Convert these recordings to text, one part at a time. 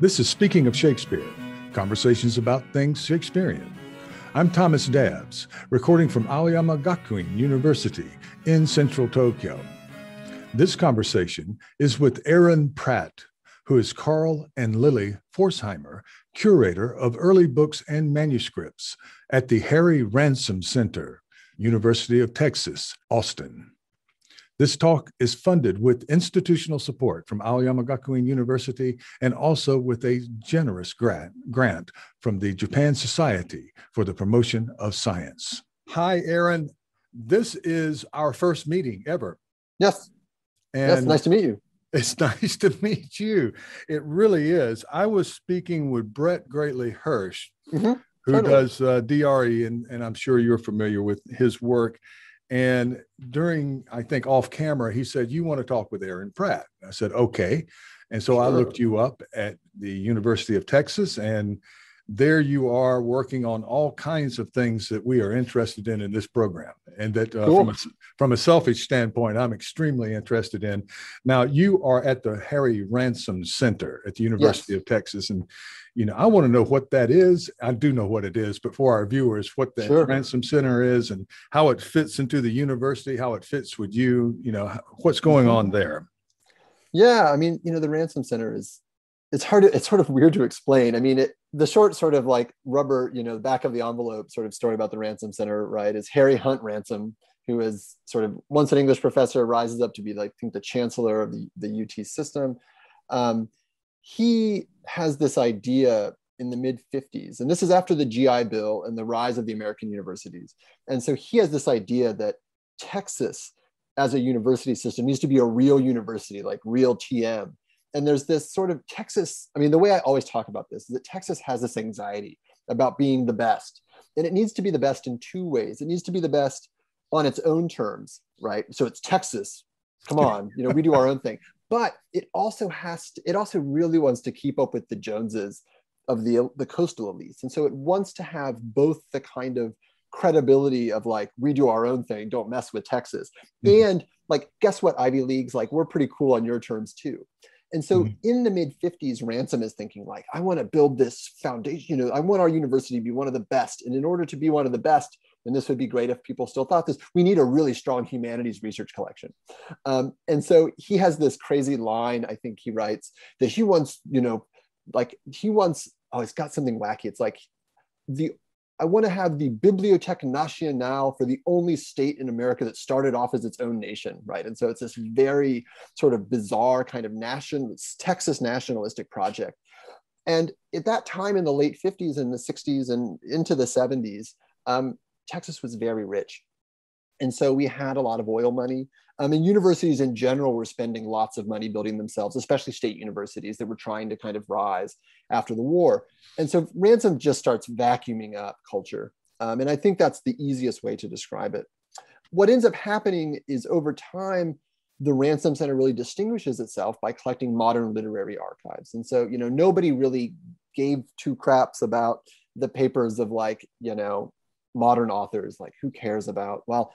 This is Speaking of Shakespeare, conversations about things Shakespearean. I'm Thomas Dabbs, recording from Aoyama Gakuin University in central Tokyo. This conversation is with Aaron Pratt, who is Carl and Lily Pforzheimer, curator of early books and manuscripts at the Harry Ransom Center, University of Texas, Austin. This talk is funded with institutional support from Aoyama Gakuin University and also with a generous grant, grant from the Japan Society for the Promotion of Science. Hi, Aaron. This is our first meeting ever. Yes. And yes, nice to meet you. It's nice to meet you. It really is. I was speaking with Brett Greatley Hirsch, mm-hmm. who totally. does uh, DRE, and, and I'm sure you're familiar with his work. And during, I think off camera, he said, You want to talk with Aaron Pratt? I said, Okay. And so sure. I looked you up at the University of Texas, and there you are working on all kinds of things that we are interested in in this program. And that uh, cool. from, a, from a selfish standpoint, I'm extremely interested in. Now, you are at the Harry Ransom Center at the University yes. of Texas. And you know, I want to know what that is. I do know what it is, but for our viewers, what the sure. Ransom Center is and how it fits into the university, how it fits with you, you know, what's going on there. Yeah, I mean, you know, the Ransom Center is it's hard to, it's sort of weird to explain. I mean, it the short sort of like rubber, you know, the back of the envelope sort of story about the Ransom Center, right, is Harry Hunt Ransom, who is sort of once an English professor, rises up to be like I think the chancellor of the, the UT system. Um, he has this idea in the mid 50s, and this is after the GI Bill and the rise of the American universities. And so he has this idea that Texas, as a university system, needs to be a real university, like real TM. And there's this sort of Texas, I mean, the way I always talk about this is that Texas has this anxiety about being the best. And it needs to be the best in two ways. It needs to be the best on its own terms, right? So it's Texas. Come on, you know, we do our own thing but it also has to, it also really wants to keep up with the Joneses of the the coastal elites, and so it wants to have both the kind of credibility of like we do our own thing, don't mess with Texas, mm-hmm. and like guess what Ivy Leagues like we're pretty cool on your terms too. And so mm-hmm. in the mid 50s, Ransom is thinking like, I want to build this foundation, you know, I want our university to be one of the best. And in order to be one of the best, and this would be great if people still thought this, we need a really strong humanities research collection. Um, and so he has this crazy line, I think he writes, that he wants, you know, like he wants, oh, it's got something wacky. It's like the I want to have the Bibliothèque Nationale for the only state in America that started off as its own nation, right? And so it's this very sort of bizarre kind of national Texas nationalistic project. And at that time in the late 50s and the 60s and into the 70s, um, Texas was very rich. And so we had a lot of oil money. Um, and universities in general were spending lots of money building themselves, especially state universities that were trying to kind of rise after the war. And so Ransom just starts vacuuming up culture. Um, and I think that's the easiest way to describe it. What ends up happening is over time, the Ransom Center really distinguishes itself by collecting modern literary archives. And so, you know, nobody really gave two craps about the papers of like, you know, modern authors like who cares about well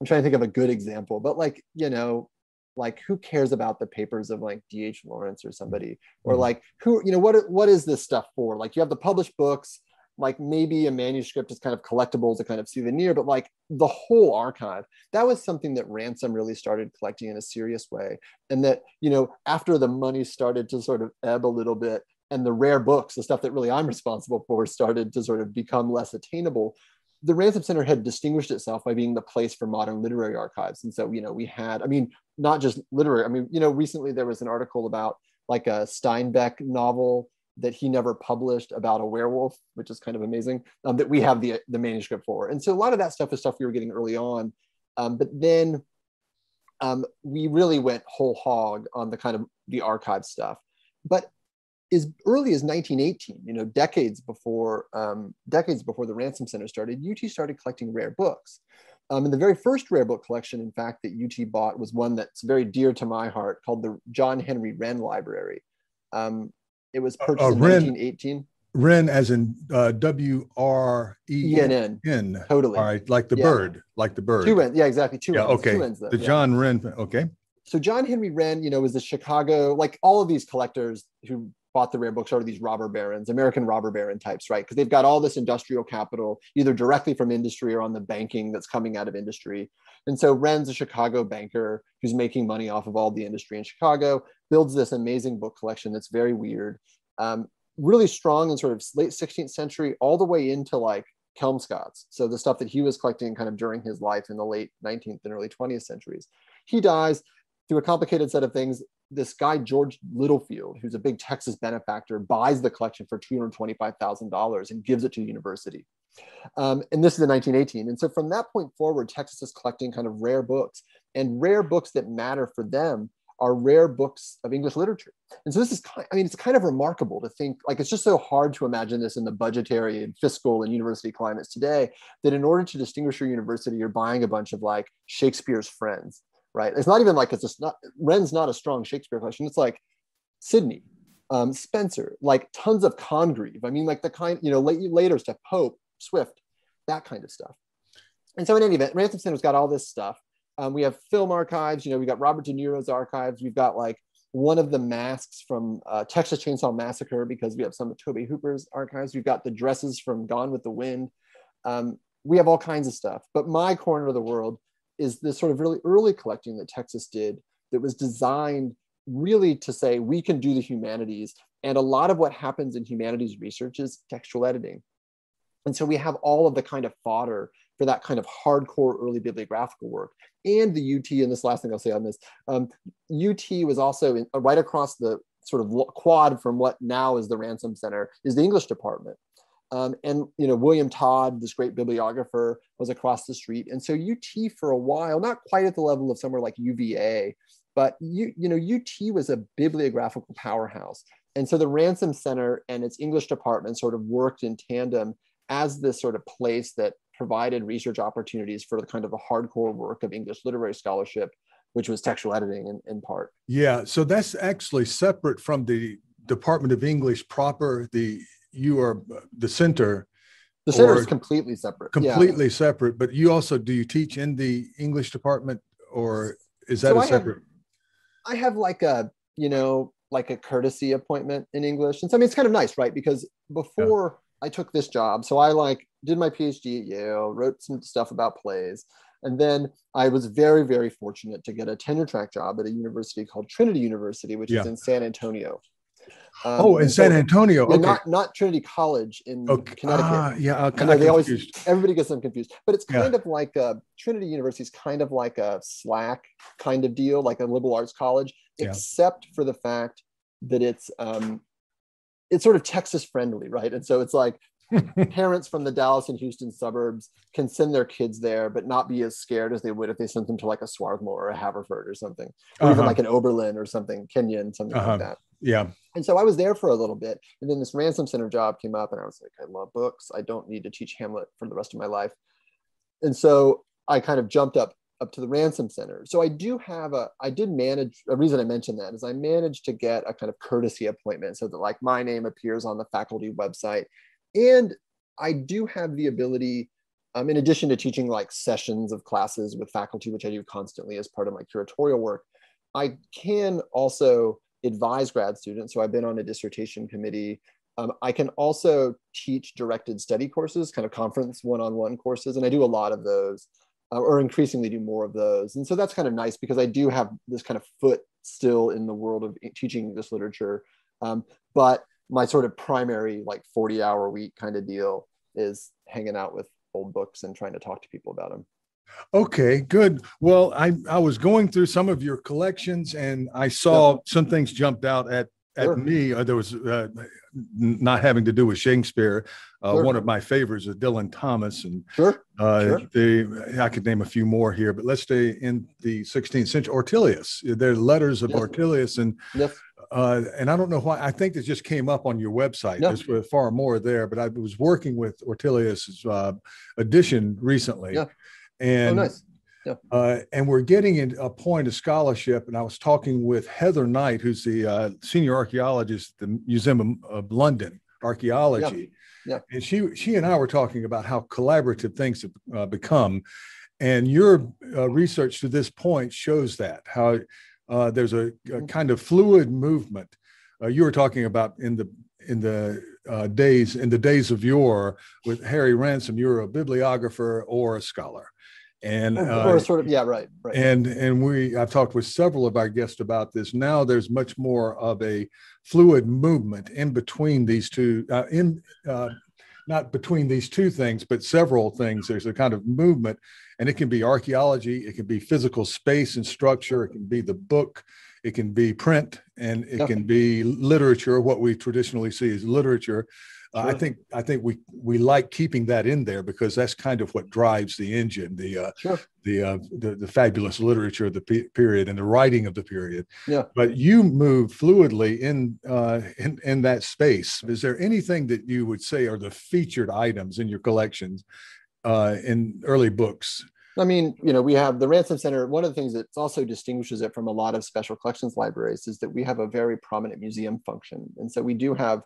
i'm trying to think of a good example but like you know like who cares about the papers of like dh lawrence or somebody? Or mm-hmm. like who you know what what is this stuff for? Like you have the published books like maybe a manuscript is kind of collectible as a kind of souvenir but like the whole archive that was something that ransom really started collecting in a serious way. And that you know after the money started to sort of ebb a little bit and the rare books the stuff that really i'm responsible for started to sort of become less attainable the Ransom Center had distinguished itself by being the place for modern literary archives. And so, you know, we had, I mean, not just literary, I mean, you know, recently there was an article about like a Steinbeck novel that he never published about a werewolf, which is kind of amazing, um, that we have the, the manuscript for. And so a lot of that stuff is stuff we were getting early on. Um, but then um, we really went whole hog on the kind of the archive stuff. But as early as 1918, you know, decades before um, decades before the Ransom Center started, UT started collecting rare books. Um, and the very first rare book collection, in fact, that UT bought was one that's very dear to my heart, called the John Henry Wren Library. Um, it was purchased uh, in Wren, 1918. Wren, as in uh, W R E N N. Totally. All right, like the yeah. bird, like the bird. Two N. Yeah, exactly. Two yeah, Okay. Two N's, the yeah. John Wren. Okay so John Henry Wren, you know, was the Chicago, like all of these collectors who bought the rare books are these robber barons, American robber baron types, right? Because they've got all this industrial capital, either directly from industry or on the banking that's coming out of industry. And so Wren's a Chicago banker who's making money off of all the industry in Chicago, builds this amazing book collection that's very weird, um, really strong in sort of late 16th century, all the way into like Kelmscotts. So the stuff that he was collecting kind of during his life in the late 19th and early 20th centuries. He dies through a complicated set of things this guy George Littlefield, who's a big Texas benefactor, buys the collection for two hundred twenty-five thousand dollars and gives it to the university. Um, and this is in 1918. And so from that point forward, Texas is collecting kind of rare books, and rare books that matter for them are rare books of English literature. And so this is, kind, I mean, it's kind of remarkable to think, like, it's just so hard to imagine this in the budgetary and fiscal and university climates today that in order to distinguish your university, you're buying a bunch of like Shakespeare's friends right? It's not even like it's a, not Wren's not a strong Shakespeare collection. It's like Sidney, um, Spenser, like tons of Congreve. I mean, like the kind, you know, late, later stuff, Pope, Swift, that kind of stuff. And so in any event, Ransom Center's got all this stuff. Um, we have film archives, you know, we got Robert De Niro's archives. We've got like one of the masks from uh, Texas Chainsaw Massacre because we have some of Tobe Hooper's archives. We've got the dresses from Gone with the Wind. Um, we have all kinds of stuff. But my corner of the world is this sort of really early collecting that Texas did that was designed really to say we can do the humanities. And a lot of what happens in humanities research is textual editing. And so we have all of the kind of fodder for that kind of hardcore early bibliographical work. And the UT, and this last thing I'll say on this, um, UT was also in, uh, right across the sort of quad from what now is the Ransom Center is the English department. Um, and you know William Todd, this great bibliographer, was across the street. And so UT for a while, not quite at the level of somewhere like UVA, but you, you know UT was a bibliographical powerhouse. And so the Ransom Center and its English department sort of worked in tandem as this sort of place that provided research opportunities for the kind of the hardcore work of English literary scholarship, which was textual editing in, in part. Yeah, so that's actually separate from the Department of English proper, the you are the center the center is completely separate completely yeah. separate but you also do you teach in the english department or is that so a I separate have, I have like a you know like a courtesy appointment in english and so i mean it's kind of nice right because before yeah. i took this job so i like did my phd at yale wrote some stuff about plays and then I was very, very fortunate to get a tenure track job at a university called Trinity University, which yeah. is in San Antonio. Um, oh, in San Antonio. Okay. Not not Trinity College in okay. Connecticut. Ah, yeah, okay. I know they always everybody gets them confused, but it's kind yeah. of like a, Trinity University is kind of like a Slack kind of deal, like a liberal arts college, yeah. except for the fact that it's um, it's sort of Texas friendly, right? And so it's like parents from the Dallas and Houston suburbs can send their kids there, but not be as scared as they would if they sent them to like a Swarthmore or a Haverford or something, or uh-huh. even like an Oberlin or something, Kenyon, something uh-huh. like that. Yeah. And so I was there for a little bit. And then this ransom center job came up, and I was like, I love books. I don't need to teach Hamlet for the rest of my life. And so I kind of jumped up up to the ransom center. So I do have a, I did manage, a reason I mentioned that is I managed to get a kind of courtesy appointment so that like my name appears on the faculty website. And I do have the ability, um, in addition to teaching like sessions of classes with faculty, which I do constantly as part of my curatorial work, I can also advise grad students. So I've been on a dissertation committee. Um, I can also teach directed study courses, kind of conference one-on-one courses, and I do a lot of those, uh, or increasingly do more of those. And so that's kind of nice because I do have this kind of foot still in the world of teaching English literature. Um, but my sort of primary like 40 hour week kind of deal is hanging out with old books and trying to talk to people about them. Okay, good. Well, I, I was going through some of your collections and I saw some things jumped out at at sure. me. Uh, there was uh, not having to do with Shakespeare. Uh, sure. One of my favorites is Dylan Thomas, and sure. Uh, sure. The, I could name a few more here, but let's stay in the 16th century. Ortelius, there are letters of yes. Ortelius, and yes. Uh, and I don't know why. I think this just came up on your website. No. There's far more there, but I was working with Ortelius's uh, edition recently. Yeah and oh, nice. Yeah. Uh, and we're getting in a point of scholarship. And I was talking with Heather Knight, who's the uh, senior archaeologist at the Museum of London Archaeology. Yeah. yeah. And she she and I were talking about how collaborative things have uh, become. And your uh, research to this point shows that how uh, there's a, a, mm-hmm. kind of fluid movement uh, you were talking about in the in the uh, days in the days of yore with Harry Ransom, You were a bibliographer or a scholar, and or, uh, sort of yeah, right, right. And and we I've talked with several of our guests about this. Now there's much more of a fluid movement in between these two uh, in. Uh, not between these two things, but several things. There's a kind of movement, and it can be archaeology, it can be physical space and structure, it can be the book, it can be print and it can be literature. What we traditionally see as literature. Uh, i think i think we we like keeping that in there because that's kind of what drives the engine the uh, sure. the, uh, the the fabulous literature of the pe- period and the writing of the period. Yeah. But you move fluidly in uh in in that space. Is there anything that you would say are the featured items in your collections uh in early books I mean, you know, we have the Ransom Center. One of the things that also distinguishes it from a lot of special collections libraries is that we have a very prominent museum function. And so we do have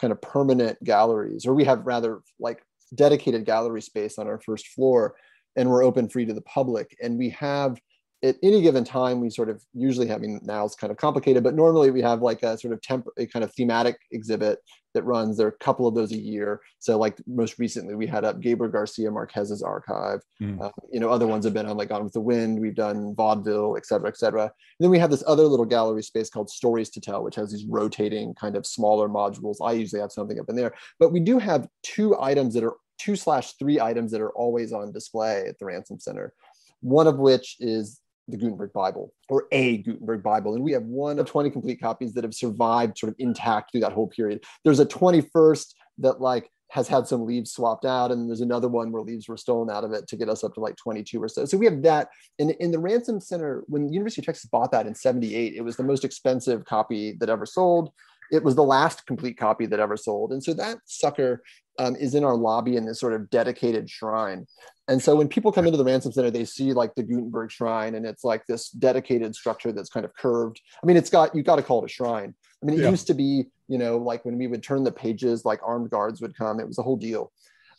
kind of permanent galleries, or we have rather like dedicated gallery space on our first floor, and we're open free to the public. And we have at any given time, we sort of usually having now it's kind of complicated, but normally we have like a sort of temp, a kind of thematic exhibit that runs. There are a couple of those a year. So like most recently, we had up Gabriel Garcia Marquez's archive. Mm. Uh, you know, other ones have been on like Gone with the Wind. We've done vaudeville, et cetera, et cetera. And then we have this other little gallery space called Stories to Tell, which has these rotating kind of smaller modules. I usually have something up in there, but we do have two items that are two slash three items that are always on display at the Ransom Center. One of which is the Gutenberg Bible or a Gutenberg Bible. And we have one of 20 complete copies that have survived sort of intact through that whole period. There's a 21st that like has had some leaves swapped out, and there's another one where leaves were stolen out of it to get us up to like 22 or so. So we have that. And in the Ransom Center, when the University of Texas bought that in 78, it was the most expensive copy that ever sold. It was the last complete copy that ever sold. And so that sucker um, is in our lobby in this sort of dedicated shrine. And so when people come into the Ransom Center, they see like the Gutenberg Shrine, and it's like this dedicated structure that's kind of curved. I mean, it's got you've got to call it a shrine. I mean, it yeah. used to be, you know, like when we would turn the pages, like armed guards would come. It was a whole deal.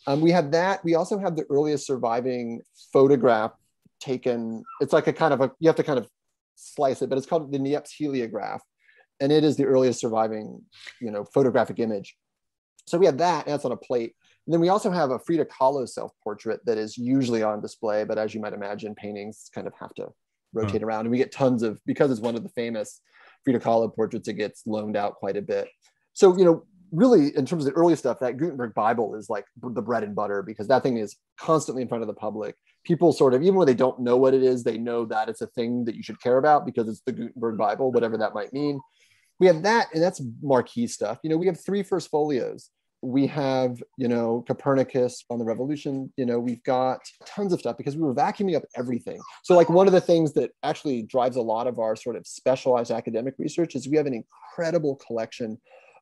Um, we have that. We also have the earliest surviving photograph taken. It's like a kind of a you have to kind of slice it, but it's called the Niepce heliograph, and it is the earliest surviving, you know, photographic image. So we have that, and that's on a plate. And then we also have a Frida Kahlo self-portrait that is usually on display, but as you might imagine, paintings kind of have to rotate hmm. around. And we get tons of, because it's one of the famous Frida Kahlo portraits, it gets loaned out quite a bit. So, you know, really in terms of the early stuff, that Gutenberg Bible is like the bread and butter because that thing is constantly in front of the public. People sort of, even when they don't know what it is, they know that it's a thing that you should care about because it's the Gutenberg Bible, whatever that might mean. We have that, and that's marquee stuff. You know, we have three first folios we have you know copernicus on the revolution you know we've got tons of stuff because we were vacuuming up everything so like one of the things that actually drives a lot of our sort of specialized academic research is we have an incredible collection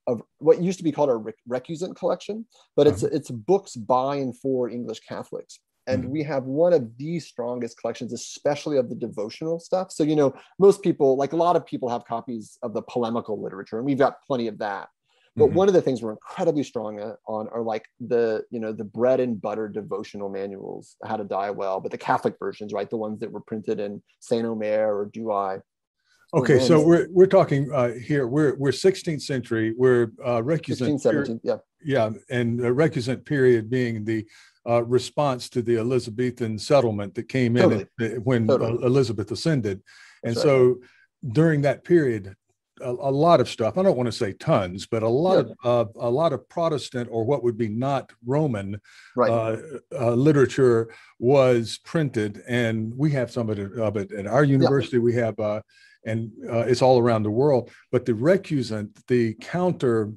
of what used to be called our recusant collection but it's uh-huh. it's books by and for english catholics and mm-hmm. we have one of the strongest collections especially of the devotional stuff. So you know most people like a lot of people have copies of the polemical literature and we've got plenty of that. But mm-hmm. one of the things we're incredibly strong on are like the you know the bread and butter devotional manuals how to die well but the catholic versions right? The ones that were printed in saint omer or douai okay so we're we're talking uh, here we're we're 16th century we're uh recusant 16, yeah. Yeah and the recusant period being the uh, response to the elizabethan settlement that came in totally. when totally. elizabeth ascended and That's so right. during that period a, a, lot of stuff. I don't want to say tons, but a lot yeah. of uh, a lot of Protestant or what would be not Roman right. uh, uh, literature was printed, and we have some of it, of it at our university. Yeah. We have, uh, and uh, it's all around the world. But the recusant, the counter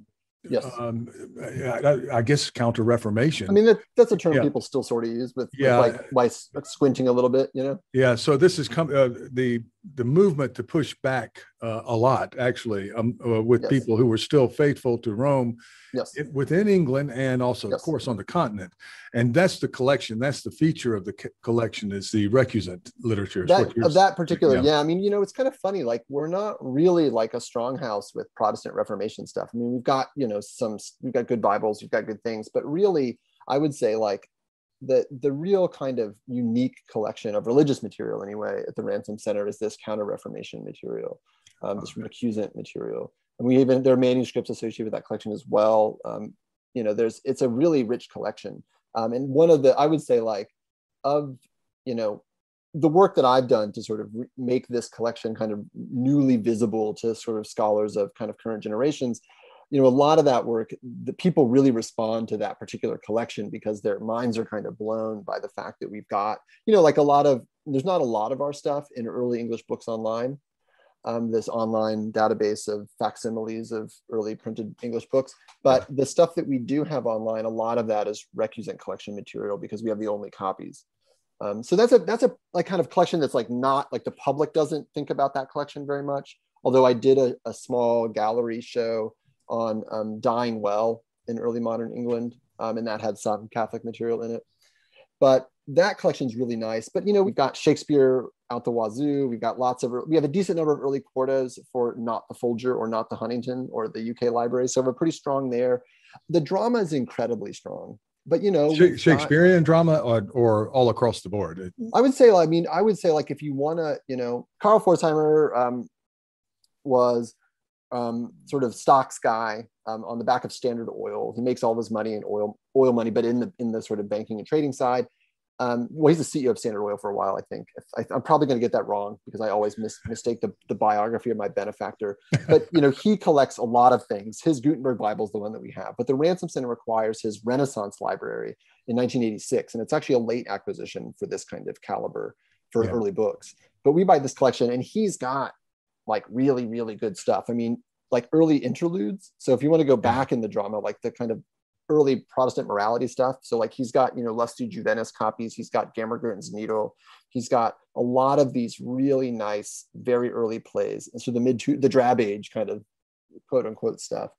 Yes. Um, I, I, guess counter Reformation. I mean, that, that's a term yeah. people still sort of use with, yeah. with like by squinting a little bit, you know? Yeah. So this is come uh, the the movement to push back uh, a lot, actually, um, uh, with yes. people who were still faithful to Rome yes. within England and also, yes. of course, on the continent. And that's the collection. That's the feature of the collection is the recusant literature. That, of that particular, yeah. yeah. I mean, you know, it's kind of funny. Like we're not really like a strong house with Protestant Reformation stuff. I mean, we've got, you know, some, we've got good Bibles, we've got good things, but really, I would say like the the real kind of unique collection of religious material anyway at the ransom center is this counter reformation material um, this recusant material. And we even there are manuscripts associated with that collection as well. Um, you know, there's it's a really rich collection, um, and one of the I would say like of you know the work that I've done to sort of make this collection kind of newly visible to sort of scholars of kind of current generations you know a lot of that work the people really respond to that particular collection because their minds are kind of blown by the fact that we've got you know like a lot of there's not a lot of our stuff in early english books online um, this online database of facsimiles of early printed english books but the stuff that we do have online a lot of that is recusant collection material because we have the only copies. Um, so that's a that's a like kind of collection that's like not like the public doesn't think about that collection very much although i did a, a small gallery show on um, dying well in early modern England, um, and that had some Catholic material in it. But that collection is really nice. But you know, we've got Shakespeare out the wazoo. We've got lots of. We have a decent number of early quartos for not the Folger or not the Huntington or the UK library, so we're pretty strong there. The drama is incredibly strong. But you know, Shakespearean got, drama or, or all across the board. I would say, I mean, I would say like if you want to, you know, carl Pforzheimer um, was um, sort of stocks guy um, on the back of Standard Oil. He makes all his money in oil oil money, but in the in the sort of banking and trading side. Um, well, he's the CEO of Standard Oil for a while, I think. I, am probably going to get that wrong because I always mis- mistake the, the biography of my benefactor. But you know, he collects a lot of things. His Gutenberg Bible is the one that we have, but the Ransom Center requires his Renaissance library in 1986, and it's actually a late acquisition for this kind of caliber for yeah. early books. But we buy this collection, and he's got like really, really good stuff. I mean, like early interludes. So if you want to go back in the drama, like the kind of early Protestant morality stuff. So like he's got, you know, Lusty Juventus copies, he's got Gammer Gurton's Needle, he's got a lot of these really nice, very early plays. And so the mid to the drab age kind of quote unquote stuff.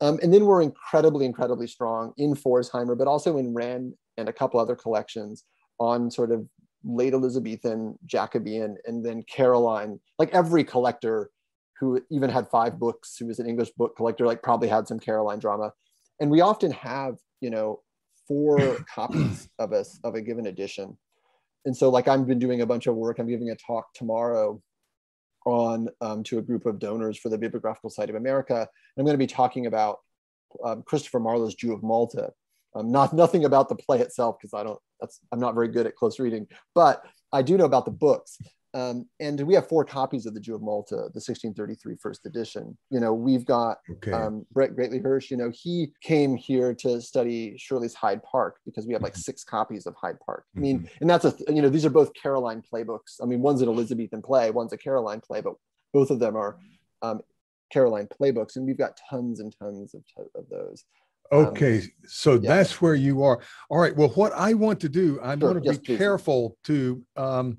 Um, and then we're incredibly, incredibly strong in Pforzheimer, but also in Wren and a couple other collections on sort of late Elizabethan, Jacobean, and then Caroline. Like every collector who even had five books, who was an English book collector, like probably had some Caroline drama. And we often have, you know, four copies of a, of a given edition. And so like I've been doing a bunch of work, I'm giving a talk tomorrow on um, to a group of donors for the Bibliographical Society of America. And I'm going to be talking about um, Christopher Marlowe's Jew of Malta. Um, not nothing about the play itself because I don't. That's I'm not very good at close reading, but I do know about the books. Um, and we have four copies of the Jew of Malta, the 1633 first edition. You know, we've got okay. um, Brett Greatley Hirsch. You know, he came here to study Shirley's Hyde Park because we have like mm-hmm. six copies of Hyde Park. I mean, mm-hmm. and that's a you know these are both Caroline playbooks. I mean, one's an Elizabethan play, one's a Caroline play, but both of them are um, Caroline playbooks, and we've got tons and tons of, of those. Um, okay, um, so yeah. that's where you are. All right. Well, what I want to do, I sure. want to yes, be please. careful to um,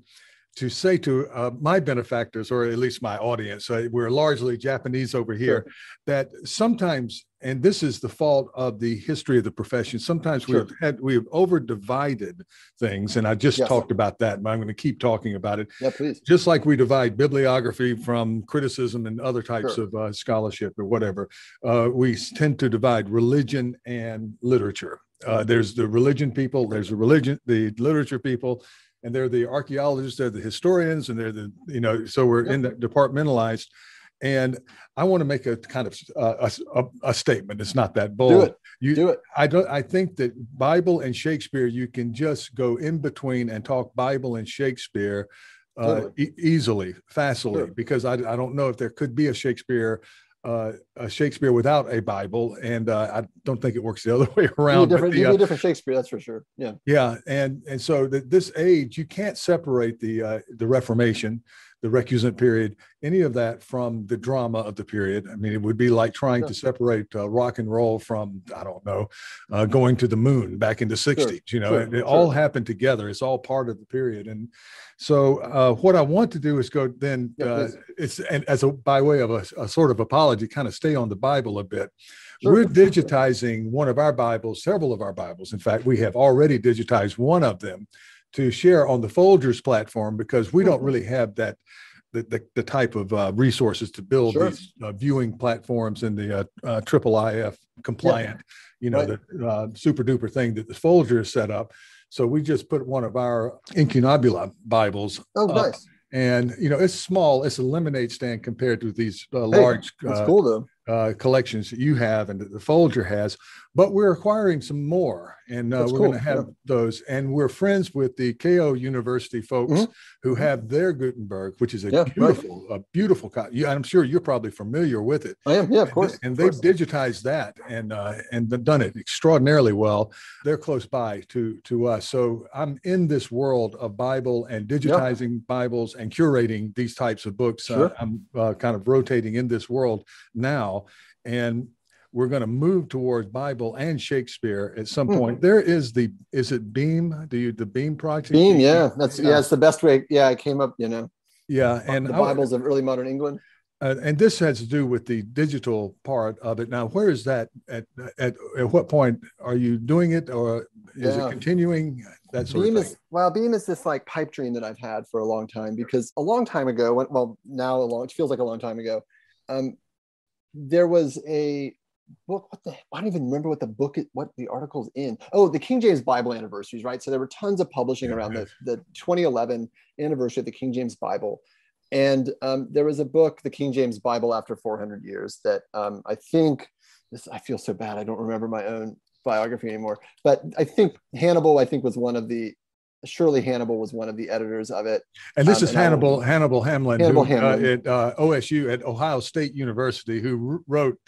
to say to uh, my benefactors, or at least my audience, uh, we're largely Japanese over here, sure. that sometimes, and this is the fault of the history of the profession, sometimes sure. we've had we have over divided things, and I just yes. talked about that, but I'm going to keep talking about it. Yeah, please. Just like we divide bibliography from criticism and other types sure. of uh, scholarship or whatever, uh, we tend to divide religion and literature. Uh, there's the religion people, there's the religion, the literature people, and they're the archaeologists, they're the historians, and they're the you know. So we're yep. in the departmentalized, and I want to make a kind of uh, a, a, statement. It's not that bold. Do it. You do it. I don't. I think that Bible and Shakespeare, you can just go in between and talk Bible and Shakespeare uh, e- easily, facilely, sure. because I, I don't know if there could be a Shakespeare uh, a Shakespeare without a Bible, and uh, I don't think it works the other way around. You different, the, uh, different Shakespeare, that's for sure. Yeah, yeah, and and so the, this age, you can't separate the uh, the Reformation, the recusant period, any of that from the drama of the period. I mean, it would be like trying sure. to separate uh, rock and roll from I don't know, uh, going to the moon back in the '60s. Sure. You know, sure. it, it all happened together. It's all part of the period, and so uh, what I want to do is go then. Yeah, uh, it's and as a by way of a, a, sort of apology, kind of stay on the Bible a bit. We're digitizing one of our Bibles, several of our Bibles. In fact, we have already digitized one of them to share on the Folgers platform because we don't mm-hmm. really have that the, the, the type of uh, resources to build sure. these uh, viewing platforms and the uh, uh triple IF compliant, yeah. you know, right. the uh, super duper thing that the Folger set up. So we just put one of our Incunabula Bibles. Oh, nice. And you know, it's small. It's a lemonade stand compared to these uh, large. That's cool though. uh, collections that you have and that the Folger has, but we're acquiring some more, and uh, we're cool. going to have yeah. those. And we're friends with the Keio University folks mm-hmm. who have their Gutenberg, which is a yeah, beautiful, right. a beautiful copy. I'm sure you're probably familiar with it. I am, yeah, of course. And, and they've digitized that and uh, and done it extraordinarily well. They're close by to to us, so I'm in this world of Bible and digitizing yeah. Bibles and curating these types of books. Uh. I'm uh, kind of rotating in this world now, and we're going to move towards Bible and Shakespeare at some hmm. point. There is the is it Beam? Do you the Beam project? Beam, yeah, that's yeah, it's the best way. Yeah, I came up, you know. Yeah, and the Bibles of early modern England. Uh, and this has to do with the digital part of it. Now, where is that at? At, at what point are you doing it, or is yeah. it continuing? That sort Beam of thing. Is, well, Beam is this like pipe dream that I've had for a long time because a long time ago, when, well, now a long, it feels like a long time ago. Um, there was a book. What the? I don't even remember what the book, is, what the article's in. Oh, the King James Bible anniversaries, right? So there were tons of publishing around the, the 2011 anniversary of the King James Bible. And um, there was a book, The King James Bible After 400 Years, that um, I think this, I feel so bad. I don't remember my own biography anymore. But I think Hannibal, I think, was one of the Shirley Hannibal was one of the editors of it. And this um, is and Hannibal Hannibal Hamlin, Hannibal who, Hamlin. Uh, at uh, OSU at Ohio State University, who wrote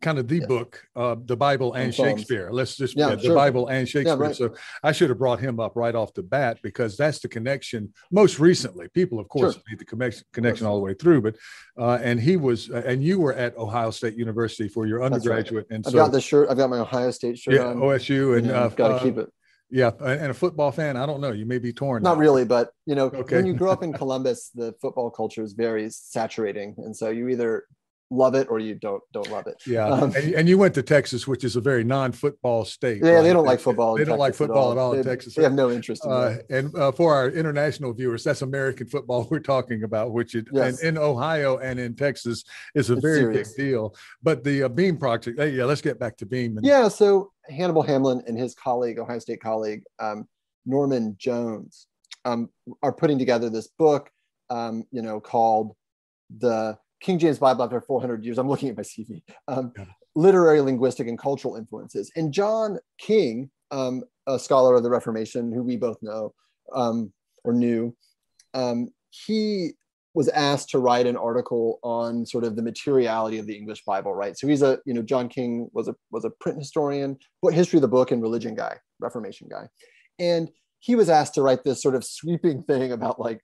kind of the yeah. book, uh, the Bible and, and Shakespeare. Let's just yeah, the sure. Bible and Shakespeare. Yeah, right. So I should have brought him up right off the bat because that's the connection. Most recently, people of course sure. made the connection connection all the way through, but uh, and he was uh, and you were at Ohio State University for your undergraduate. Right. And I've so, got the shirt. I've got my Ohio State shirt. Yeah, on. OSU, and know, uh, got to keep it. Yeah, and a football fan. I don't know. You may be torn. Not now. really, but you know, okay. when you grow up in Columbus, the football culture is very saturating, and so you either love it or you don't don't love it. Yeah, um, and, and, you went to Texas, which is a very non-football state. Yeah, right? they don't like football. They don't like football at all, at all they, in Texas. They have no interest in uh, And uh, for our international viewers, that's American football we're talking about, which it, yes. in Ohio and in Texas is a it's very serious. big deal. But the uh, Beam project, hey, yeah, let's get back to Beam. And, yeah, so Hannibal Hamlin and his colleague, Ohio State colleague um, Norman Jones, um, are putting together this book, um, you know, called the King James Bible after 400 years. I'm looking at my CV. Um, literary, linguistic, and cultural influences. And John King, um, a scholar of the Reformation, who we both know um, or knew, um, he was asked to write an article on sort of the materiality of the English Bible, right? So he's a, you know, John King was a was a print historian, history of the book and religion guy, Reformation guy, and he was asked to write this sort of sweeping thing about like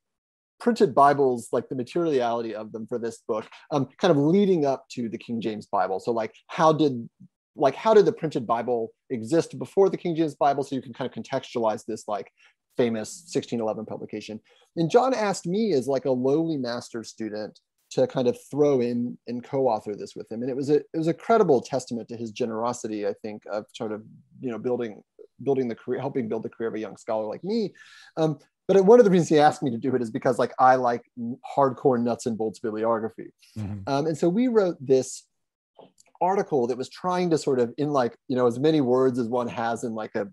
printed Bibles, like the materiality of them for this book, um, kind of leading up to the King James Bible. So like how did like how did the printed Bible exist before the King James Bible? So you can kind of contextualize this like famous 1611 publication. And John asked me as like a lowly master student to kind of throw in and co-author this with him. And it was a it was a credible testament to his generosity, I think, of sort of you know building building the career, helping build the career of a young scholar like me. Um, but one of the reasons he asked me to do it is because like I like hardcore nuts and bolts bibliography. Mm-hmm. Um, and so we wrote this article that was trying to sort of in like, you know, as many words as one has in like a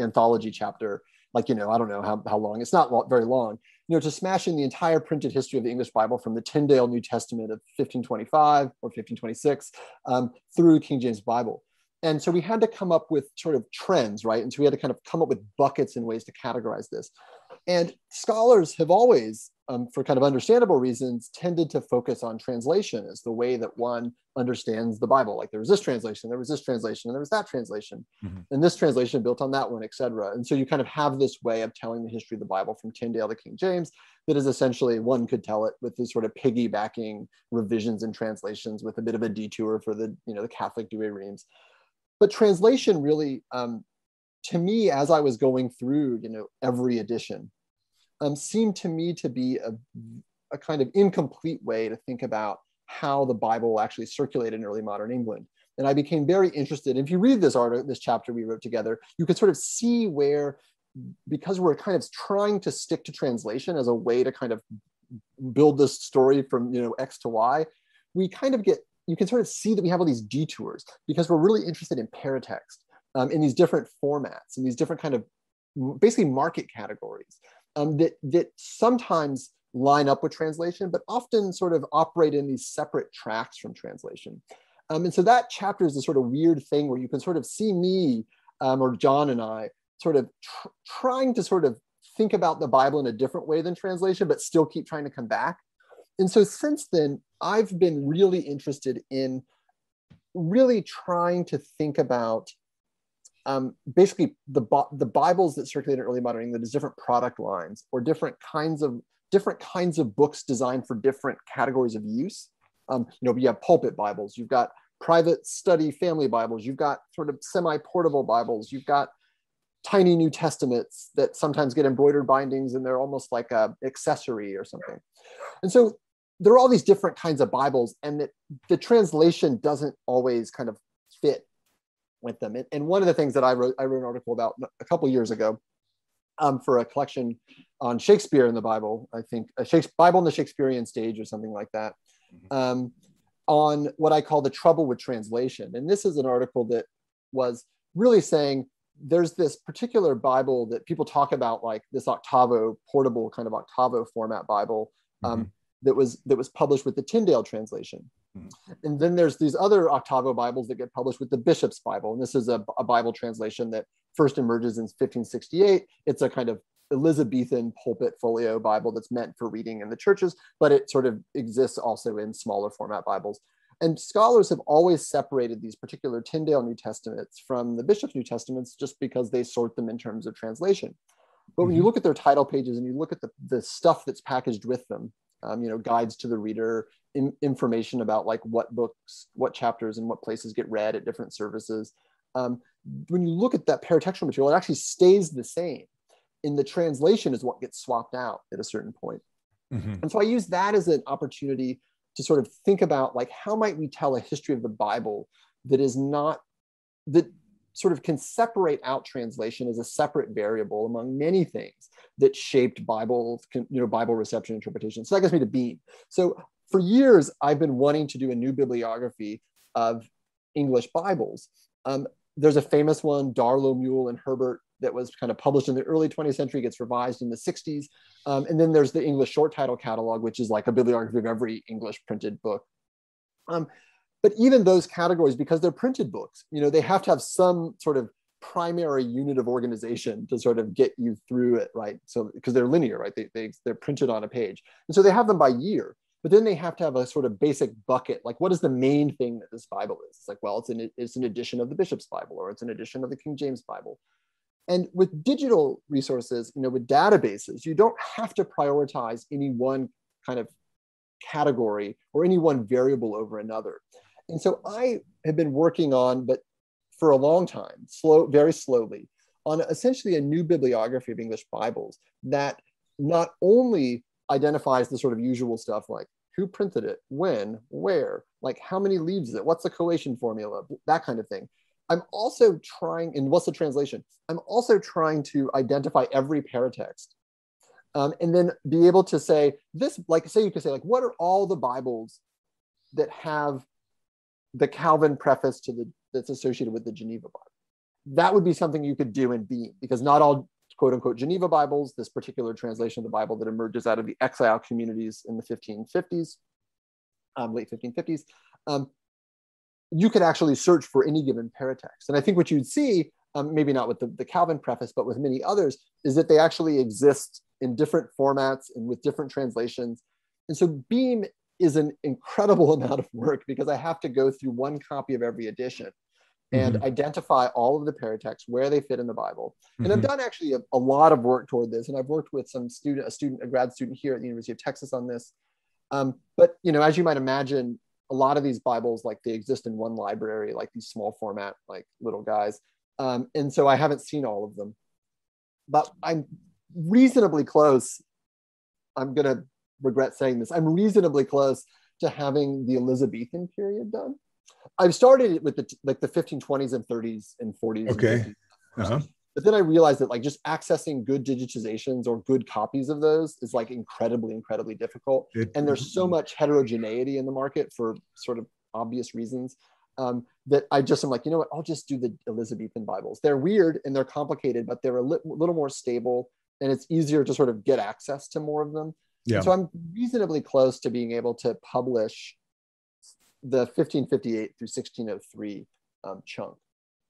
anthology chapter, like, you know, I don't know how, how long, it's not very long, you know, to smash in the entire printed history of the English Bible from the Tyndale New Testament of 1525 or 1526 um, through King James Bible and so we had to come up with sort of trends right and so we had to kind of come up with buckets and ways to categorize this and scholars have always, um, for kind of understandable reasons, tended to focus on translation as the way that one understands the Bible. Like there was this translation, there was this translation, and there was that translation, mm-hmm. and this translation built on that one, etc. And so you kind of have this way of telling the history of the Bible from Tyndale to King James that is essentially one could tell it with these sort of piggybacking revisions and translations with a bit of a detour for the you know the Catholic Douay-Rheims. But translation really um, to me, as I was going through, you know, every edition, um, seemed to me to be a, a kind of incomplete way to think about how the Bible actually circulated in early modern England. And I became very interested. If you read this article, this chapter we wrote together, you can sort of see where, because we're kind of trying to stick to translation as a way to kind of build this story from you know X to Y, we kind of get you can sort of see that we have all these detours because we're really interested in paratext um, in these different formats and these different kind of basically market categories um, that that sometimes line up with translation, but often sort of operate in these separate tracks from translation. Um, and so that chapter is a sort of weird thing where you can sort of see me um, or John and I sort of tr- trying to sort of think about the Bible in a different way than translation, but still keep trying to come back. And so since then, I've been really interested in really trying to think about um, basically the, the Bibles that circulated in early modern England different product lines or different kinds of different kinds of books designed for different categories of use. Um, you know, you have pulpit Bibles, you've got private study family Bibles, you've got sort of semi-portable Bibles, you've got tiny New Testaments that sometimes get embroidered bindings and they're almost like a accessory or something. And so there are all these different kinds of Bibles, and that the translation doesn't always kind of fit with them. And one of the things that I wrote, I wrote an article about a couple years ago um, for a collection on Shakespeare in the Bible. I think a Shakespeare, Bible in the Shakespearean stage or something like that. Mm-hmm. Um, on what I call the trouble with translation. And this is an article that was really saying there's this particular Bible that people talk about, like this Octavo portable kind of Octavo format Bible. Um, mm-hmm that was that was published with the Tyndale translation. Mm-hmm. And then there's these other Octavo Bibles that get published with the Bishop's Bible. And this is a, a Bible translation that first emerges in 1568. It's a kind of Elizabethan pulpit folio Bible that's meant for reading in the churches, but it sort of exists also in smaller format Bibles. And scholars have always separated these particular Tyndale New Testaments from the Bishop's New Testaments just because they sort them in terms of translation. But when you mm-hmm. look at their title pages and you look at the, the stuff that's packaged with them, um, you know, guides to the reader, in, information about like what books, what chapters, and what places get read at different services. Um, when you look at that paratextual material, it actually stays the same. In the translation is what gets swapped out at a certain point. Mm-hmm. And so I use that as an opportunity to sort of think about like how might we tell a history of the Bible that is not that sort of can separate out translation as a separate variable among many things that shaped Bible, you know, Bible reception interpretation. So that gets me to Beam. So for years, I've been wanting to do a new bibliography of English Bibles. Um, there's a famous one, Darlow, Moule, and Herbert, that was kind of published in the early 20th century, gets revised in the 60s. Um, and then there's the English short title catalog, which is like a bibliography of every English printed book. Um, but even those categories because they're printed books you know they have to have some sort of primary unit of organization to sort of get you through it right? So because they're linear right? They, they, they're printed on a page. And so they have them by year but then they have to have a sort of basic bucket like what is the main thing that this bible is? It's like well it's an, it's an edition of the bishop's bible or it's an edition of the king james bible. And with digital resources you know with databases you don't have to prioritize any one kind of category or any one variable over another and so I have been working on, but for a long time, slow, very slowly, on essentially a new bibliography of English Bibles that not only identifies the sort of usual stuff like who printed it, when, where, like how many leaves is it, what's the collation formula, that kind of thing. I'm also trying, and what's the translation? I'm also trying to identify every paratext um, and then be able to say this, like say you could say like, what are all the Bibles that have the Calvin preface to the that's associated with the Geneva Bible. That would be something you could do in Beam because not all quote unquote Geneva Bibles, this particular translation of the Bible that emerges out of the exile communities in the 1550s, um, late 1550s, um, you could actually search for any given paratext. And I think what you'd see, um, maybe not with the, the Calvin preface, but with many others, is that they actually exist in different formats and with different translations. And so Beam is an incredible amount of work because I have to go through one copy of every edition and mm-hmm. identify all of the paratexts where they fit in the Bible. And mm-hmm. I've done actually a, a, lot of work toward this, and I've worked with some student, a student, a grad student here at the University of Texas on this. Um, but you know, as you might imagine, a lot of these Bibles like they exist in one library, like these small format, like little guys. Um, and so I haven't seen all of them, but I'm reasonably close. I'm gonna regret saying this. I'm reasonably close to having the Elizabethan period done. I've started it with the like the 1520s and 30s and 40s. Okay. And uh-huh. But then I realized that like just accessing good digitizations or good copies of those is like incredibly, incredibly difficult. It, and there's so much heterogeneity in the market for sort of obvious reasons um, that I just am like, you know what? I'll just do the Elizabethan Bibles. They're weird and they're complicated, but they're a li- little more stable and it's easier to sort of get access to more of them. Yeah. So I'm reasonably close to being able to publish the 1558 through 1603 um, chunk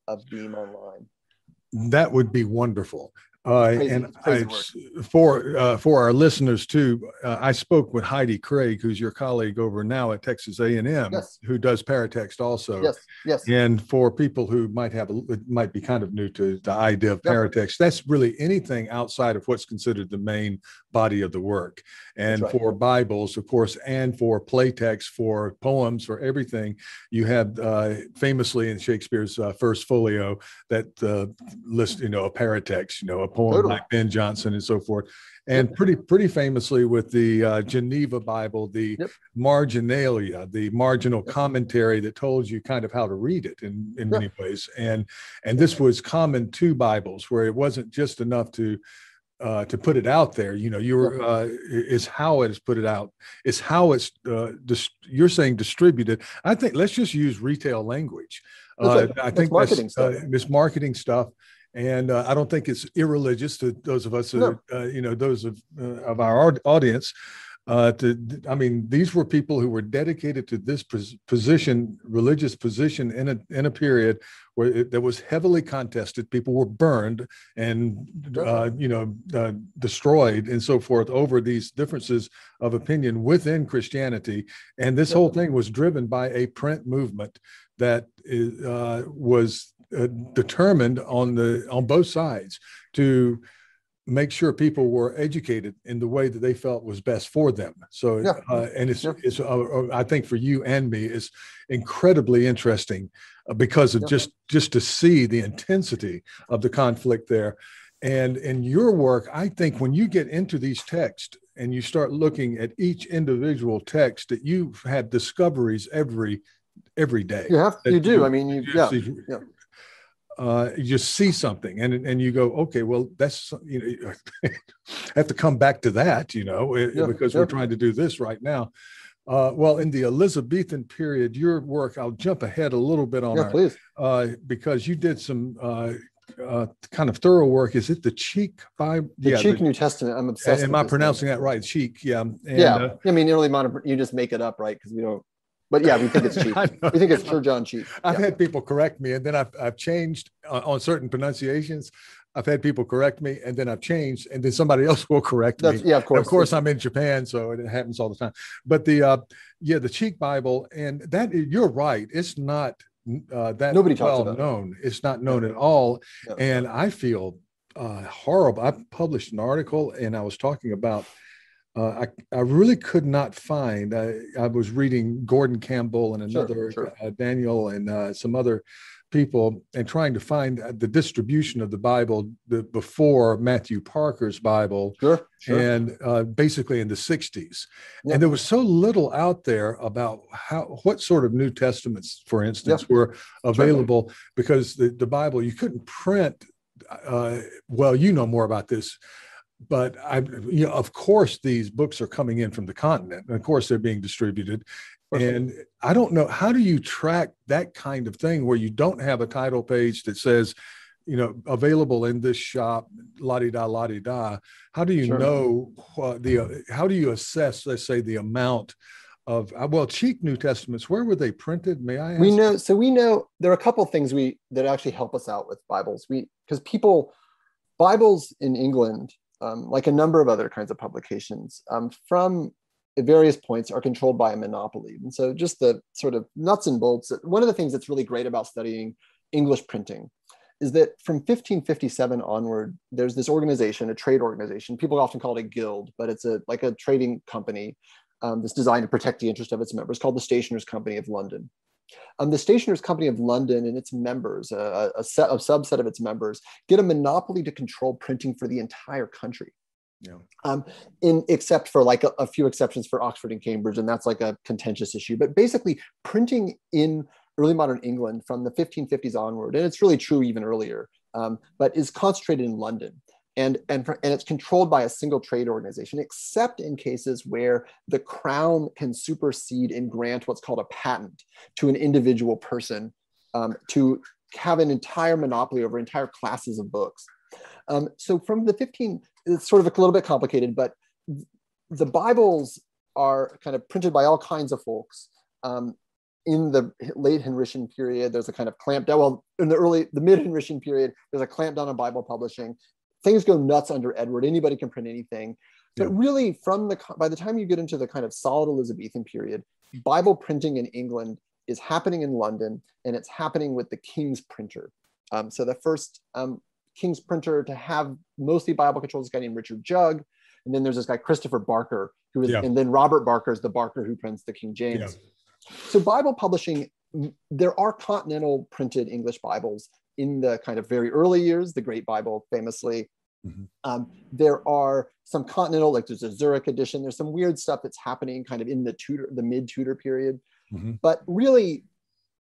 of Beam Online. That would be wonderful. Uh, crazy, and crazy I, for uh, for our listeners too, uh, I spoke with Heidi Craig, who's your colleague over now at Texas A and M, who does paratext also. Yes, yes. And for people who might have a, might be kind of new to the idea of paratext, that's really anything outside of what's considered the main body of the work. And right. for Bibles, of course, and for playtext, for poems, for everything, you have uh, famously in Shakespeare's uh, first folio that uh, list, you know, a paratext, you know, a poem totally. like Ben Jonson and so forth. And pretty pretty famously with the uh, Geneva Bible, the yep. marginalia, the marginal yep. commentary that told you kind of how to read it in, in many ways. And and this was common to Bibles where it wasn't just enough to uh, to put it out there. You know, you're uh, is how it is put it out. It's how it's uh, dis- you're saying distributed. I think let's just use retail language. Uh, I think marketing uh, stuff. this marketing stuff and uh, I don't think it's irreligious to those of us, no. uh, you know, those of uh, of our audience. Uh, to, I mean, these were people who were dedicated to this position, religious position, in a in a period where it, that was heavily contested. People were burned and uh, you know uh, destroyed and so forth over these differences of opinion within Christianity. And this whole thing was driven by a print movement that is, was uh, determined on the on both sides to make sure people were educated in the way that they felt was best for them. So, yeah. uh, and it's, yeah. it's uh, uh, I think for you and me, it's incredibly interesting uh, because of yeah. just just to see the intensity of the conflict there. And in your work, I think when you get into these texts and you start looking at each individual text, that you've had discoveries every every day. You have, you do. You, I mean, you, yeah, yeah uh, you just see something and and you go, okay, well, that's you know, i have to come back to that, you know, yeah, because yeah. we're trying to do this right now. Uh, well, in the Elizabethan period, your work, I'll jump ahead a little bit on yeah, our, please. Uh, because you did some uh, uh, kind of thorough work. Is it the Cheek Bible? The yeah, Cheek the, New Testament. I'm obsessed. Am I pronouncing that right? Cheek. Yeah. And, yeah. Uh, I mean, early modern, you just make it up, right? Because we don't but yeah, we think it's cheap. we think it's Sir John cheap. I've yeah. had people correct me, and then I've, I've changed uh, on certain pronunciations. I've had people correct me, and then I've changed, and then somebody else will correct That's, me. Yeah, of course. And of course, I'm in Japan, so it happens all the time. But the uh, yeah, the Cheek Bible, and that you're right. It's not uh, that nobody well talks about known. It. It's not known yeah. at all, yeah. and I feel uh, horrible. I published an article, and I was talking about uh, I, I really could not find. I, I was reading Gordon Campbell and another sure, sure. Uh, Daniel and uh, some other people and trying to find the distribution of the Bible the, before Matthew Parker's Bible, sure, sure. and uh, basically in the '60s. Yeah. And there was so little out there about how what sort of New Testaments, for instance, yeah. were available because the, the Bible you couldn't print. Uh, well, you know more about this but I, you know, of course, these books are coming in from the continent, and of course, they're being distributed. And I don't know how do you track that kind of thing where you don't have a title page that says, you know, available in this shop, la di da, la di da. How do you sure. know what the? How do you assess, let's say, the amount of uh, well, cheap New Testaments? Where were they printed? May I? Ask? We know. So we know there are a couple of things we that actually help us out with Bibles. We because people Bibles in England um, like a number of other kinds of publications, um, from various points are controlled by a monopoly. And so, just the sort of nuts and bolts, one of the things that's really great about studying English printing is that from 1557 onward, there's this organization, a trade organization. People often call it a guild, but it's a like a trading company um, that's designed to protect the interest of its members, called the Stationers Company of London. Um, the Stationers Company of London and its members, a, a, set, a subset of its members, get a monopoly to control printing for the entire country. Yeah. Um, in except for like a, a, few exceptions for Oxford and Cambridge, and that's like a contentious issue. But basically, printing in early modern England from the 1550s onward, and it's really true even earlier, um, but is concentrated in London and, and, for, and it's controlled by a single trade organization, except in cases where the crown can supersede and grant what's called a patent to an individual person um, to have an entire monopoly over entire classes of books. Um, so from the 15, it's sort of a little bit complicated, but the Bibles are kind of printed by all kinds of folks. Um, in the late Henrician period, there's a kind of clamp down. Well, in the early, the mid Henrician period, there's a clamp down on Bible publishing. Things go nuts under Edward. Anybody can print anything. But really, from the by the time you get into the kind of solid Elizabethan period, Bible printing in England is happening in London, and it's happening with the King's printer. Um, so the first um, King's printer to have mostly Bible control is a guy named Richard Jugge, and then there's this guy Christopher Barker, who is, yeah. and then Robert Barker is the Barker who prints the King James. Yeah. So Bible publishing, there are continental printed English Bibles in the kind of very early years, the Great Bible famously. Mm-hmm. Um, there are some continental, like there's a Zurich edition. There's some weird stuff that's happening kind of in the Tudor, the mid Tudor period. Mm-hmm. But really,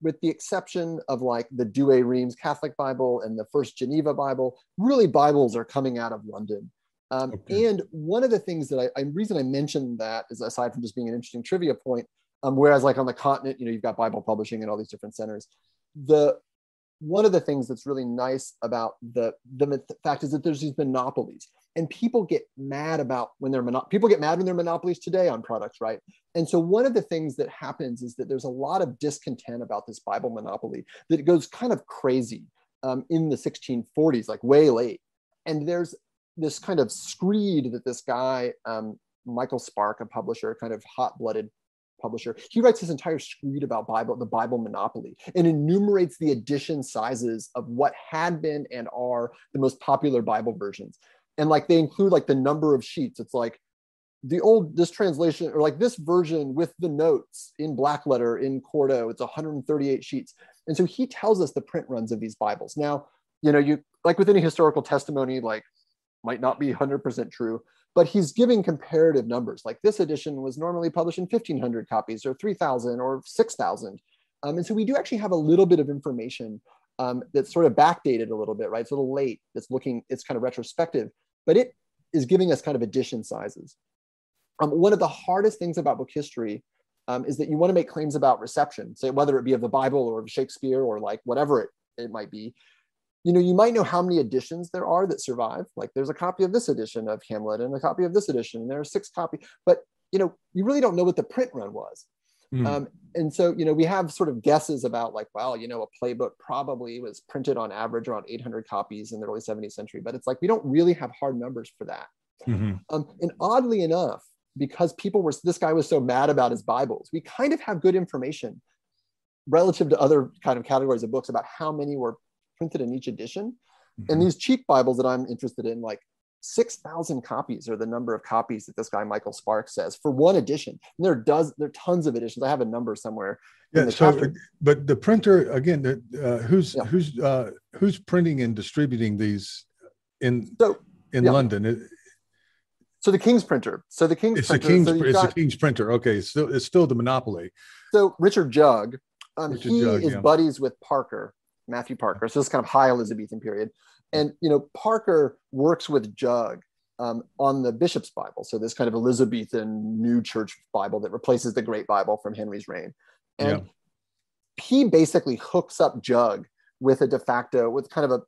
with the exception of like the Douay Rheims Catholic Bible and the First Geneva Bible, really Bibles are coming out of London. Um, okay. And one of the things that I, I reason I mentioned that is aside from just being an interesting trivia point, um, whereas like on the continent, you know, you've got Bible publishing and all these different centers. The one of the things that's really nice about the the fact is that there's these monopolies and people get mad about when they're mono- people get mad when they're monopolies today on products right? And so one of the things that happens is that there's a lot of discontent about this bible monopoly that it goes kind of crazy um, in the 1640s like way late. And there's this kind of screed that this guy um, michael Sparke a publisher kind of hot-blooded publisher, he writes his entire screed about Bible, the Bible monopoly, and enumerates the edition sizes of what had been and are the most popular Bible versions. And like they include like the number of sheets. It's like the old this translation or like this version with the notes in black letter in Quarto, it's 138 sheets. And so he tells us the print runs of these Bibles. Now, you know, you like with any historical testimony, like might not be 100% true, but he's giving comparative numbers. Like this edition was normally published in 1,500 copies or 3,000 or 6,000. Um, and so we do actually have a little bit of information um, that's sort of backdated a little bit, right? It's a little late. It's looking, it's kind of retrospective, but it is giving us kind of edition sizes. Um, one of the hardest things about book history um, is that you want to make claims about reception, say whether it be of the Bible or of Shakespeare or like whatever it, it might be you know, you might know how many editions there are that survive. Like there's a copy of this edition of Hamlet and a copy of this edition, and there are six copies, but you know, you really don't know what the print run was. Mm. Um, and so, you know, we have sort of guesses about like, well, you know, a playbook probably was printed on average around 800 copies in the early 17th century, but it's like we don't really have hard numbers for that. Mm-hmm. Um, and oddly enough, because people were, this guy was so mad about his Bibles, we kind of have good information relative to other kind of categories of books about how many were printed in each edition. Mm-hmm. And these cheap Bibles that I'm interested in, like 6,000 copies are the number of copies that this guy Michael Sparks says for one edition. And there does there are tons of editions. I have a number somewhere. Yeah. So, chapter. but the printer again, uh, who's yeah. who's uh, who's printing and distributing these in so, in yeah. London? It, so the King's printer. So the King's it's printer. King's, so it's got, the King's printer. Okay, it's still it's still the monopoly. So Richard Jugge, um, Richard he is yeah. buddies with Parker, Matthew Parker. So this kind of high Elizabethan period. And you know, Parker works with Jugge um, on the Bishop's Bible. So this kind of Elizabethan New Church Bible that replaces the Great Bible from Henry's reign. And yeah. he basically hooks up Jugge with a de facto, with kind of a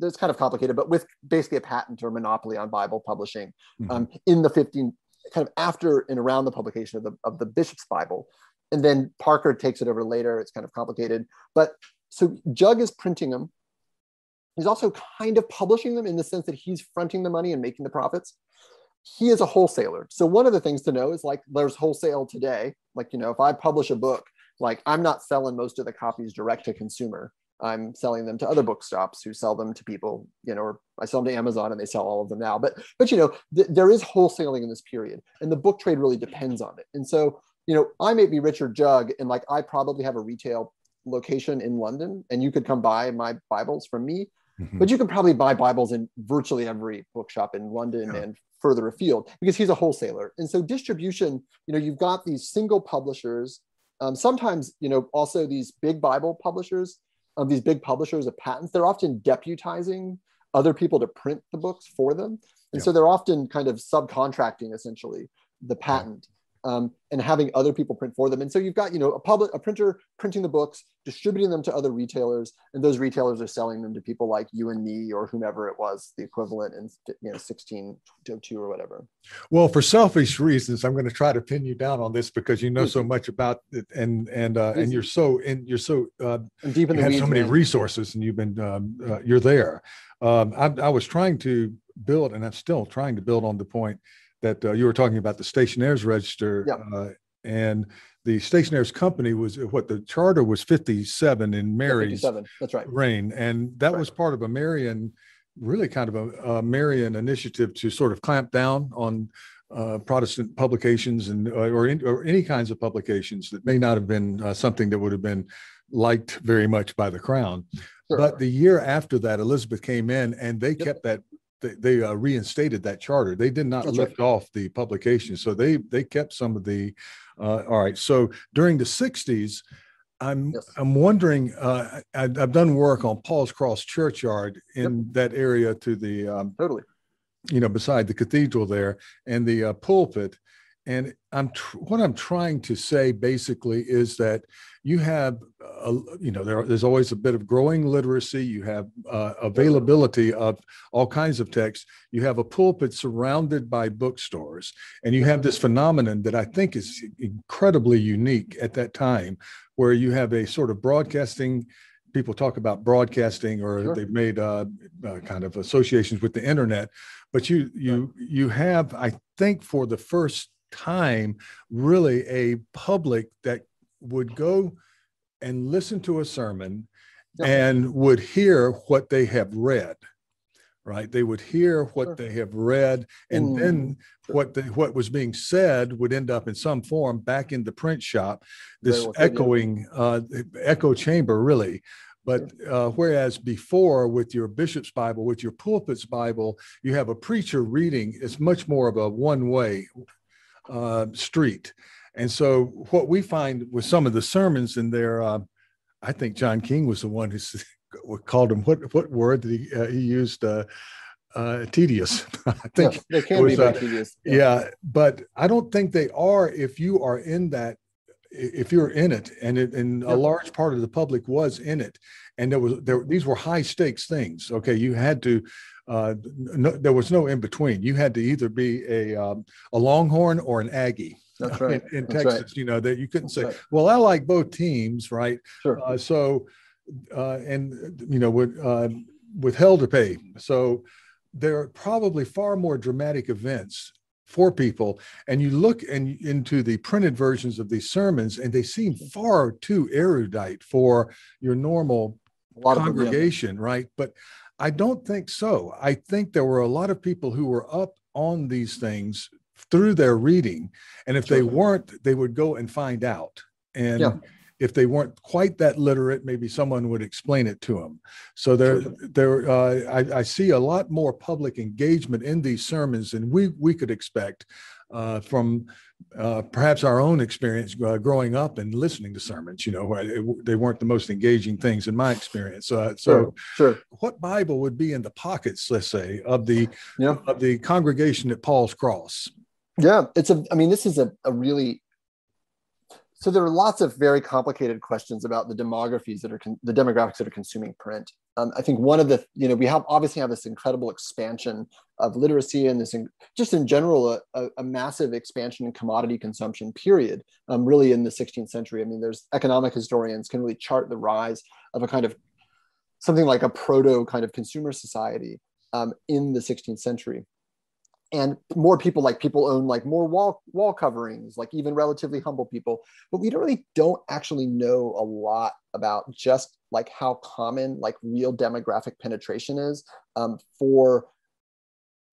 it's kind of complicated, but with basically a patent or monopoly on Bible publishing mm-hmm. um, in the 15, kind of after and around the publication of the, of the Bishop's Bible. And then Parker takes it over later. It's kind of complicated. But so Jugge is printing them. He's also kind of publishing them in the sense that he's fronting the money and making the profits. He is a wholesaler. So one of the things to know is like there's wholesale today. Like, you know, if I publish a book, like I'm not selling most of the copies direct to consumer. I'm selling them to other bookshops who sell them to people, you know, or I sell them to Amazon and they sell all of them now. But but you know, th- there is wholesaling in this period, and the book trade really depends on it. And so, you know, I may be Richard Jugge, and like I probably have a retail location in London, and you could come buy my Bibles from me. Mm-hmm. But you could probably buy Bibles in virtually every bookshop in London yeah. and further afield because he's a wholesaler. And so distribution, you know, you've got these single publishers. Um, sometimes, you know, also these big Bible publishers, um, these big publishers of patents, they're often deputizing other people to print the books for them. And yeah. so they're often kind of subcontracting essentially the patent. Um, and having other people print for them. And so you've got, you know, a public, a printer printing the books, distributing them to other retailers, and those retailers are selling them to people like you and me or whomever it was, the equivalent in, you know, 1602 or whatever. Well, for selfish reasons, I'm going to try to pin you down on this because you know so much about it, and and uh, and you're so and you're so uh, and deep in the have weeds, so many man. resources, and you've been um, uh, you're there. Um, I, I was trying to build, and I'm still trying to build on the point that uh, you were talking about the stationers register yeah. uh, and the stationers company was what the charter was 57 in mary's 57. that's right reign and that right. was part of a marian really kind of a, a, marian initiative to sort of clamp down on uh, protestant publications and uh, or, in, or, any kinds of publications that may not have been uh, something that would have been liked very much by the crown sure. but the year after that elizabeth came in and they yep. kept that they, they uh, reinstated that charter. They did not That's lift right. off the publication, so they they kept some of the. Uh, all right, so during the '60s, I'm yes. I'm wondering. Uh, I, have done work on Paul's Cross Churchyard in yep. that area to the um, totally, you know, beside the cathedral there and the uh, pulpit. And I'm tr- what I'm trying to say basically is that you have, a, you know, there, there's always a bit of growing literacy. You have uh, availability of all kinds of texts. You have a pulpit surrounded by bookstores, and you have this phenomenon that I think is incredibly unique at that time, where you have a sort of broadcasting people talk about broadcasting or sure. they've made uh, uh, kind of associations with the internet but you you you have i think for the first time really a public that would go and listen to a sermon and would hear what they have read right? They would hear what sure. they have read and mm. then what the, what was being said would end up in some form back in the print shop this well echoing uh, echo chamber really. But uh, whereas before, with your bishop's Bible, with your pulpit's Bible, you have a preacher reading, it's much more of a one way uh, street. And so, what we find with some of the sermons in there, uh, I think John King was the one who called him what what word did he uh, he used uh, uh, tedious. I think yeah, they can was, be uh, tedious. Yeah. yeah. but I don't think they are if you are in that if you're in it and it, and a large part of the public was in it and there was there these were high stakes things okay you had to uh, no, there was no in between. You had to either be a um, a Longhorn or an Aggie. That's right. In, in That's Texas, right. you know that you couldn't That's say, right. "Well, I like both teams," right? Sure. Uh, so, uh, and you know, with uh, with hell to pay. So, there are probably far more dramatic events for people and you look and into the printed versions of these sermons and they seem far too erudite for your normal congregation them, yeah. right but I don't think so. I think there were a lot of people who were up on these things through their reading. And if sure. they weren't, they would go and find out. And yeah. if they weren't quite that literate, maybe someone would explain it to them. So there, sure. there, uh, I, I, see a lot more public engagement in these sermons than we we could expect uh, from uh, perhaps our own experience uh, growing up and listening to sermons, you know, it, they weren't the most engaging things in my experience. Uh, so, sure, sure. what Bible would be in the pockets, let's say, of the yeah. of the congregation at Paul's Cross? Yeah, it's a. I mean, this is a, a really so there are lots of very complicated questions about the demographies that are con- the demographics that are consuming print. Um, I think one of the you know we have obviously have this incredible expansion of literacy and this in, just in general a, a, massive expansion in commodity consumption period um, really in the 16th century. I mean, there's economic historians can really chart the rise of a kind of something like a proto kind of consumer society um, in the 16th century and more people like people own like more wall wall coverings like even relatively humble people. But we don't really don't actually know a lot about just like how common like real demographic penetration is um, for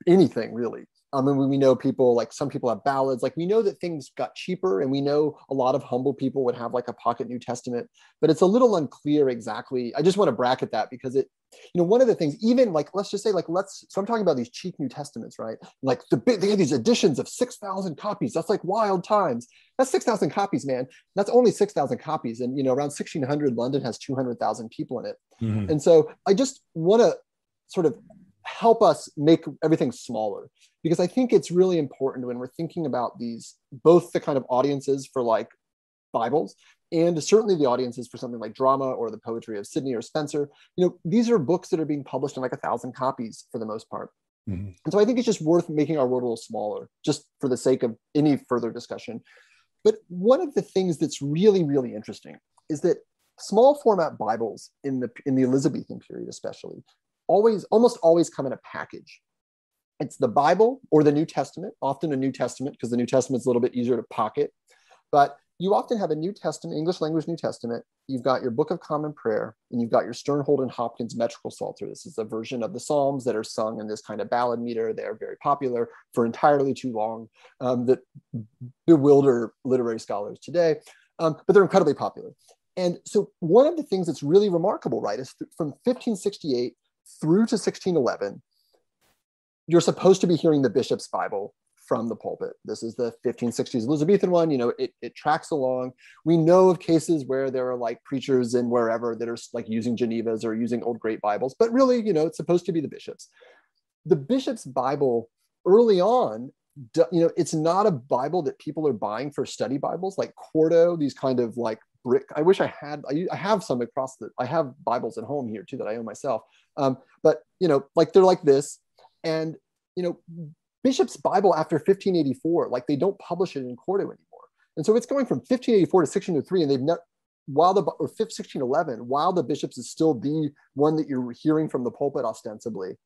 anything really I mean, we know people like some people have ballads. Like we know that things got cheaper, and we know a lot of humble people would have like a pocket New Testament, but it's a little unclear exactly. I just want to bracket that because it, you know, one of the things, even like let's just say like let's. So I'm talking about these cheap New Testaments, right? Like the big, they have these editions of six thousand copies. That's like wild times. That's six thousand copies, man. That's only six thousand copies, and you know, around 1600, London has two hundred thousand people in it, mm-hmm. and so I just want to sort of help us make everything smaller because I think it's really important when we're thinking about these, both the kind of audiences for like Bibles and certainly the audiences for something like drama or the poetry of Sidney or Spenser. You know, these are books that are being published in like a thousand copies for the most part. Mm-hmm. And so I think it's just worth making our world a little smaller, just for the sake of any further discussion. But one of the things that's really, really interesting is that small format Bibles in the in the Elizabethan period, especially, always almost always come in a package. It's the Bible or the New Testament, often a New Testament, because the New Testament is a little bit easier to pocket. But you often have a New Testament, English language New Testament. You've got your Book of Common Prayer, and you've got your Sternhold and Hopkins metrical Psalter. This is a version of the Psalms that are sung in this kind of ballad meter. They're very popular for entirely too long um, that bewilder literary scholars today, um, but they're incredibly popular. And so, one of the things that's really remarkable, right, is th- from 1568 through to 1611, you're supposed to be hearing the bishop's Bible from the pulpit. This is the 1560s Elizabethan one. You know, it, it tracks along. We know of cases where there are like preachers in wherever that are like using Genevas or using old great Bibles, but really, you know, it's supposed to be the bishops. The bishop's Bible early on, you know, it's not a Bible that people are buying for study Bibles like Quarto, these kind of like brick. I wish I had, I, I have some across the, I have Bibles at home here too that I own myself. Um, but, you know, like they're like this. And, you know, Bishop's Bible after 1584, like they don't publish it in Quarto anymore. And so it's going from 1584 to 1603, and they've not, while the or 1611, while the bishops is still the one that you're hearing from the pulpit ostensibly,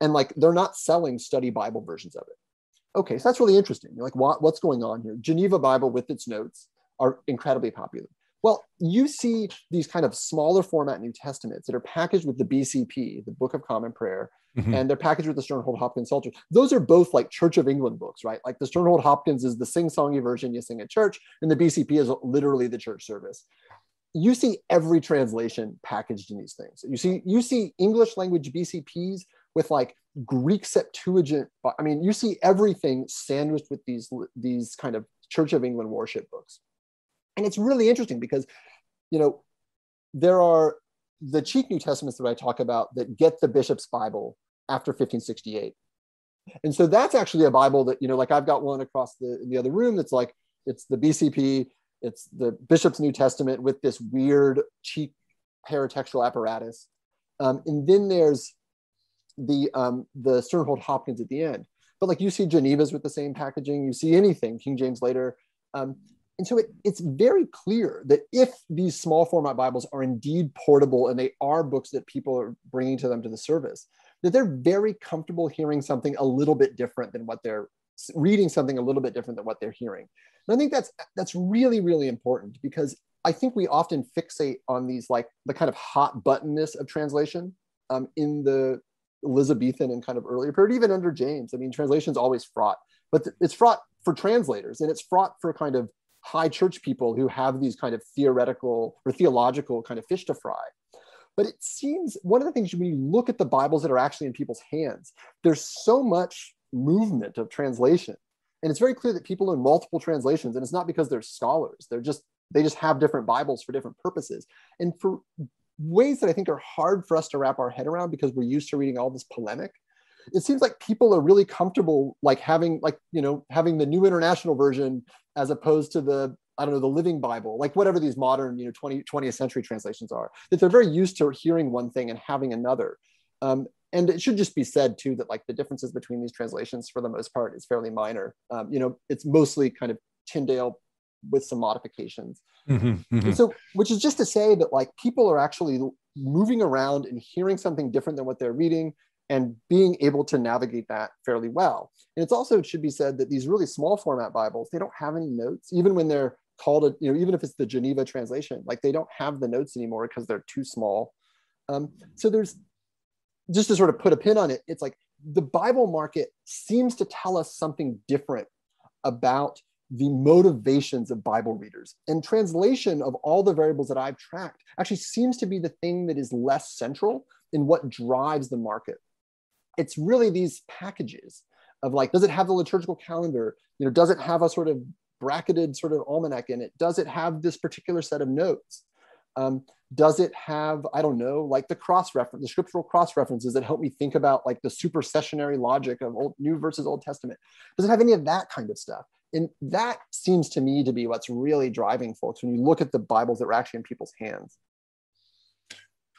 and like they're not selling study Bible versions of it. Okay, so that's really interesting. You're like, what, what's going on here? Geneva Bible with its notes are incredibly popular. Well, you see these kind of smaller format New Testaments that are packaged with the BCP, the Book of Common Prayer, mm-hmm. and they're packaged with the Sternhold Hopkins Psalter. Those are both like Church of England books, right? Like the Sternhold Hopkins is the sing-songy version you sing at church, and the BCP is literally the church service. You see every translation packaged in these things. You see, you see English language BCPs with like Greek Septuagint. I mean, you see everything sandwiched with these these kind of Church of England worship books. And it's really interesting because, you know, there are the cheap New Testaments that I talk about that get the bishop's Bible after 1568. And so that's actually a Bible that, you know, like I've got one across the, in the other room that's like, it's the BCP, it's the bishop's New Testament with this weird cheap paratextual apparatus. Um, and then there's the um, the Sternhold Hopkins at the end. But like you see Geneva's with the same packaging, you see anything King James later. Um, and so it, it's very clear that if these small format Bibles are indeed portable and they are books that people are bringing to them to the service, that they're very comfortable hearing something a little bit different than what they're reading something a little bit different than what they're hearing. And I think that's that's really really important because I think we often fixate on these like the kind of hot buttonness of translation um, in the Elizabethan and kind of earlier period, even under James. I mean, translation is always fraught, but it's fraught for translators and it's fraught for kind of high church people who have these kind of theoretical or theological kind of fish to fry. But it seems one of the things when you look at the Bibles that are actually in people's hands, there's so much movement of translation. And it's very clear that people in multiple translations, and it's not because they're scholars, they're just, they just have different Bibles for different purposes. And for ways that I think are hard for us to wrap our head around because we're used to reading all this polemic, it seems like people are really comfortable like having like you know having the new international version as opposed to the I don't know, the Living Bible, like whatever these modern, you know, 20, 20th century translations are, that they're very used to hearing one thing and having another. Um, and it should just be said too that like the differences between these translations for the most part is fairly minor. Um, you know, it's mostly kind of Tyndale with some modifications. Mm-hmm, mm-hmm. So, which is just to say that like people are actually moving around and hearing something different than what they're reading and being able to navigate that fairly well. And it's also, it should be said that these really small format Bibles, they don't have any notes, even when they're called, a, you know, even if it's the Geneva translation, like they don't have the notes anymore because they're too small. Um, so there's, just to sort of put a pin on it, it's like the Bible market seems to tell us something different about the motivations of Bible readers. And translation of all the variables that I've tracked actually seems to be the thing that is less central in what drives the market it's really these packages of like, does it have the liturgical calendar? You know, does it have a sort of bracketed sort of almanac in it? Does it have this particular set of notes? Um, does it have i don't know like the cross reference the scriptural cross references that help me think about like the supersessionary logic of old new versus old testament does it have any of that kind of stuff and that seems to me to be what's really driving folks when you look at the bibles that were actually in people's hands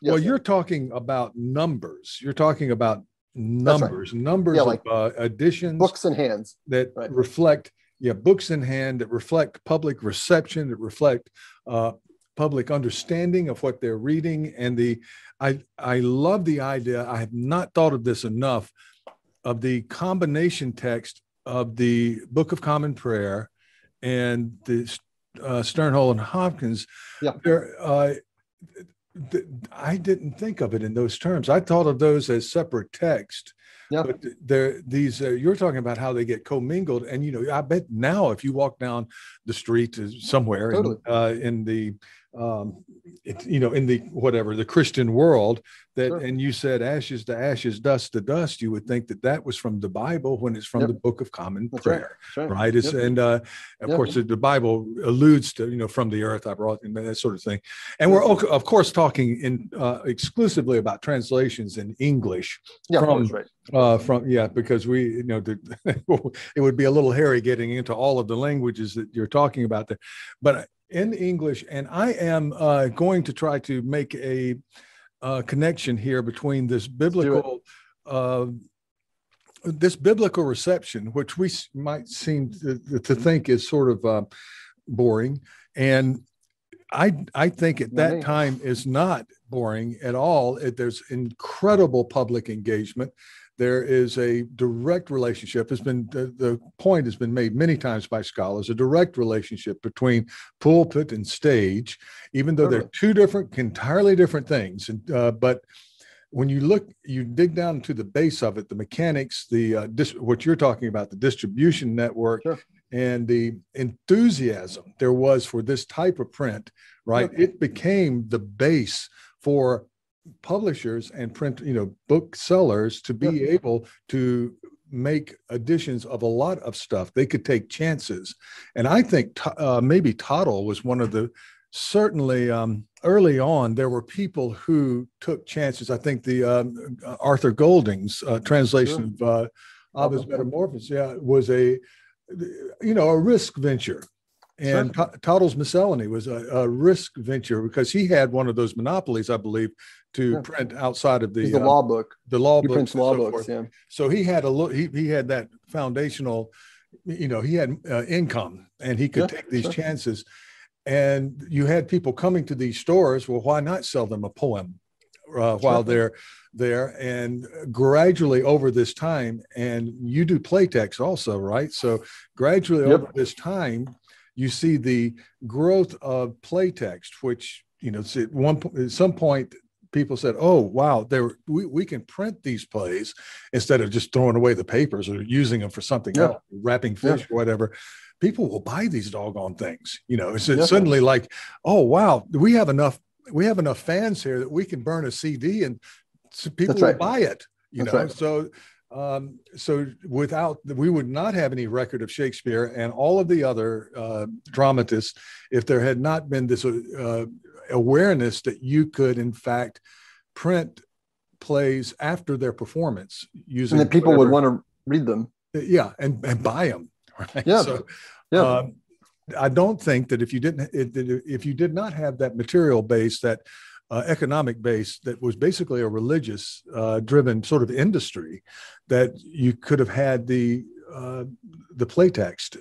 yes, well you're talking about numbers you're talking about numbers right. numbers yeah, like of uh, editions books in hands that right. reflect yeah books in hand that reflect public reception that reflect uh, public understanding of what they're reading and the i i love the idea i have not thought of this enough of the combination text of the book of common prayer and the uh, Sternhold and hopkins yeah. there uh, th- i didn't think of it in those terms i thought of those as separate text yeah. But there, these uh, you're talking about how they get commingled, and you know, I bet now if you walk down the street somewhere totally. in, uh, in the um, it, you know, in the whatever the Christian world, that sure. and you said ashes to ashes, dust to dust. You would think that that was from the Bible when it's from yep. the Book of Common That's Prayer, right? right. It's, yep. And uh, of yep. course, the, the, Bible alludes to you know from the earth I brought and that sort of thing. And we're of course talking in uh, exclusively about translations in English yeah, from right. uh, from yeah because we you know the, it would be a little hairy getting into all of the languages that you're talking about there, but in English, and I am uh, going to try to make a, uh, connection here between this biblical, uh, this biblical reception, which we might seem to, to think is sort of uh, boring, and I I think at that time is not boring at all. It, there's incredible public engagement there is a direct relationship has been the, the, point has been made many times by scholars a direct relationship between pulpit and stage even though they're two different entirely different things. And, uh, but when you look you dig down to the base of it the mechanics the uh, dis- what you're talking about the distribution network sure. and the enthusiasm there was for this type of print right? It became the base for publishers and print you know booksellers to be yeah. able to make editions of a lot of stuff they could take chances and i think uh, maybe Tottel was one of the certainly um, early on there were people who took chances i think the um, arthur golding's uh, translation sure. of uh, Ovid's Metamorphoses yeah was a you know a risk venture and. Tottel's Miscellany was a, a, risk venture because he had one of those monopolies, I believe, to yeah. print outside of the, the uh, law book. The law he books. Law so books. Forth. Yeah. So he had a look. He he had that foundational, you know, he had uh, income and he could yeah, take these sure. chances. And you had people coming to these stores. Well, why not sell them a poem uh, while they're there? And gradually over this time, and you do playtext also, right? So gradually yep. over this time, you see the growth of playtext, which you know, at one at some point people said, "Oh, wow, there we, we can print these plays instead of just throwing away the papers or using them for something yeah. else, wrapping fish yeah. or whatever." People will buy these doggone things. You know, it's, it's suddenly like, "Oh, wow, we have enough we have enough fans here that we can burn a CD and people will buy it." You That's know, right. so um, so without we would not have any record of Shakespeare and all of the other uh, dramatists if there had not been this uh, awareness that you could in fact print plays after their performance using and that people whatever. would want to read them. Yeah, and, and buy them. Right? Yeah. So, yeah. Um, I don't think that if you didn't if you did not have that material base that uh, economic base that was basically a religious uh, driven sort of industry that you could have had the uh, the playtext.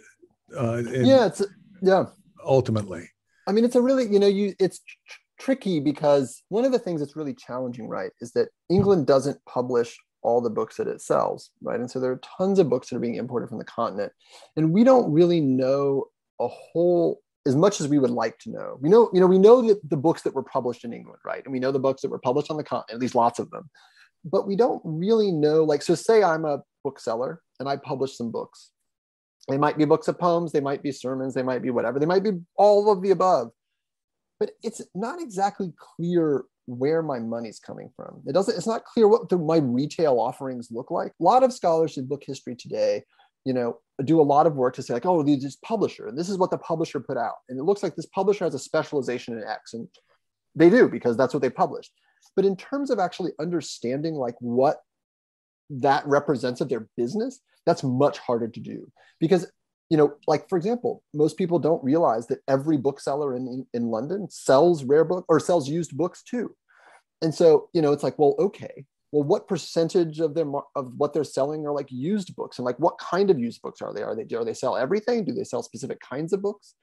Uh, yeah, it's yeah. Ultimately, I mean, it's a really you know you it's tr- tricky because one of the things that's really challenging, right, is that England doesn't publish all the books that it sells, right? And so there are tons of books that are being imported from the continent, and we don't really know a whole as much as we would like to know. We know, you know, we know that the books that were published in England, right? And we know the books that were published on the continent, at least lots of them. But we don't really know, like, so say I'm a bookseller and I publish some books. They might be books of poems, they might be sermons, they might be whatever, they might be all of the above. But it's not exactly clear where my money's coming from. It doesn't, it's not clear what the, my retail offerings look like. A lot of scholars in book history today you know, do a lot of work to say like, oh, this publisher, and this is what the publisher put out, and it looks like this publisher has a specialization in X, and they do because that's what they published. But in terms of actually understanding like what that represents of their business, that's much harder to do because you know, like for example, most people don't realize that every bookseller in, in London sells rare book or sells used books too. And so, you know, it's like, well, okay, well, what percentage of their of what they're selling are like used books, and like what kind of used books are they? Are they do they sell everything? Do they sell specific kinds of books?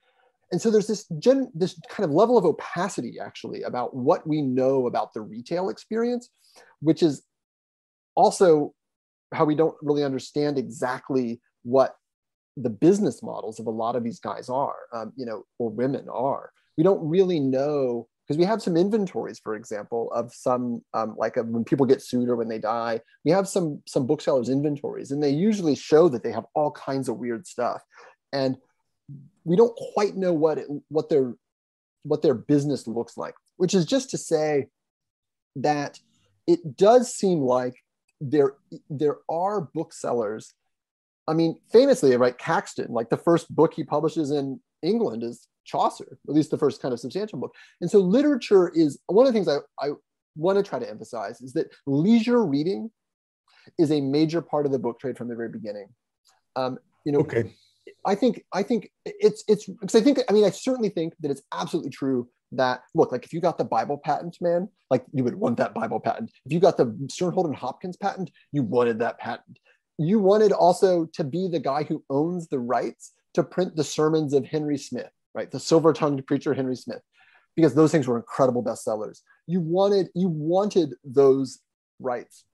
And so there's this gen, this kind of level of opacity actually about what we know about the retail experience, which is also how we don't really understand exactly what the business models of a lot of these guys are, um, you know, or women are. We don't really know because we have some inventories, for example, of some um, like a, when people get sued or when they die. We have some some booksellers inventories, and they usually show that they have all kinds of weird stuff, and we don't quite know what it, what their what their business looks like. Which is just to say that it does seem like there there are booksellers I mean, famously, right, Caxton, like the first book he publishes in England is Chaucer, at least the first kind of substantial book. And so literature is one of the things I, I want to try to emphasize is that leisure reading is a major part of the book trade from the very beginning. Um, you know, okay. I think I think it's it's because I think I mean I certainly think that it's absolutely true that look like if you got the Bible patent, man, like you would want that Bible patent. If you got the Sternhold and Hopkins patent, you wanted that patent you wanted also to be the guy who owns the rights to print the sermons of Henry Smith, right? The silver-tongued preacher Henry Smith, because those things were incredible bestsellers. You wanted you wanted those rights.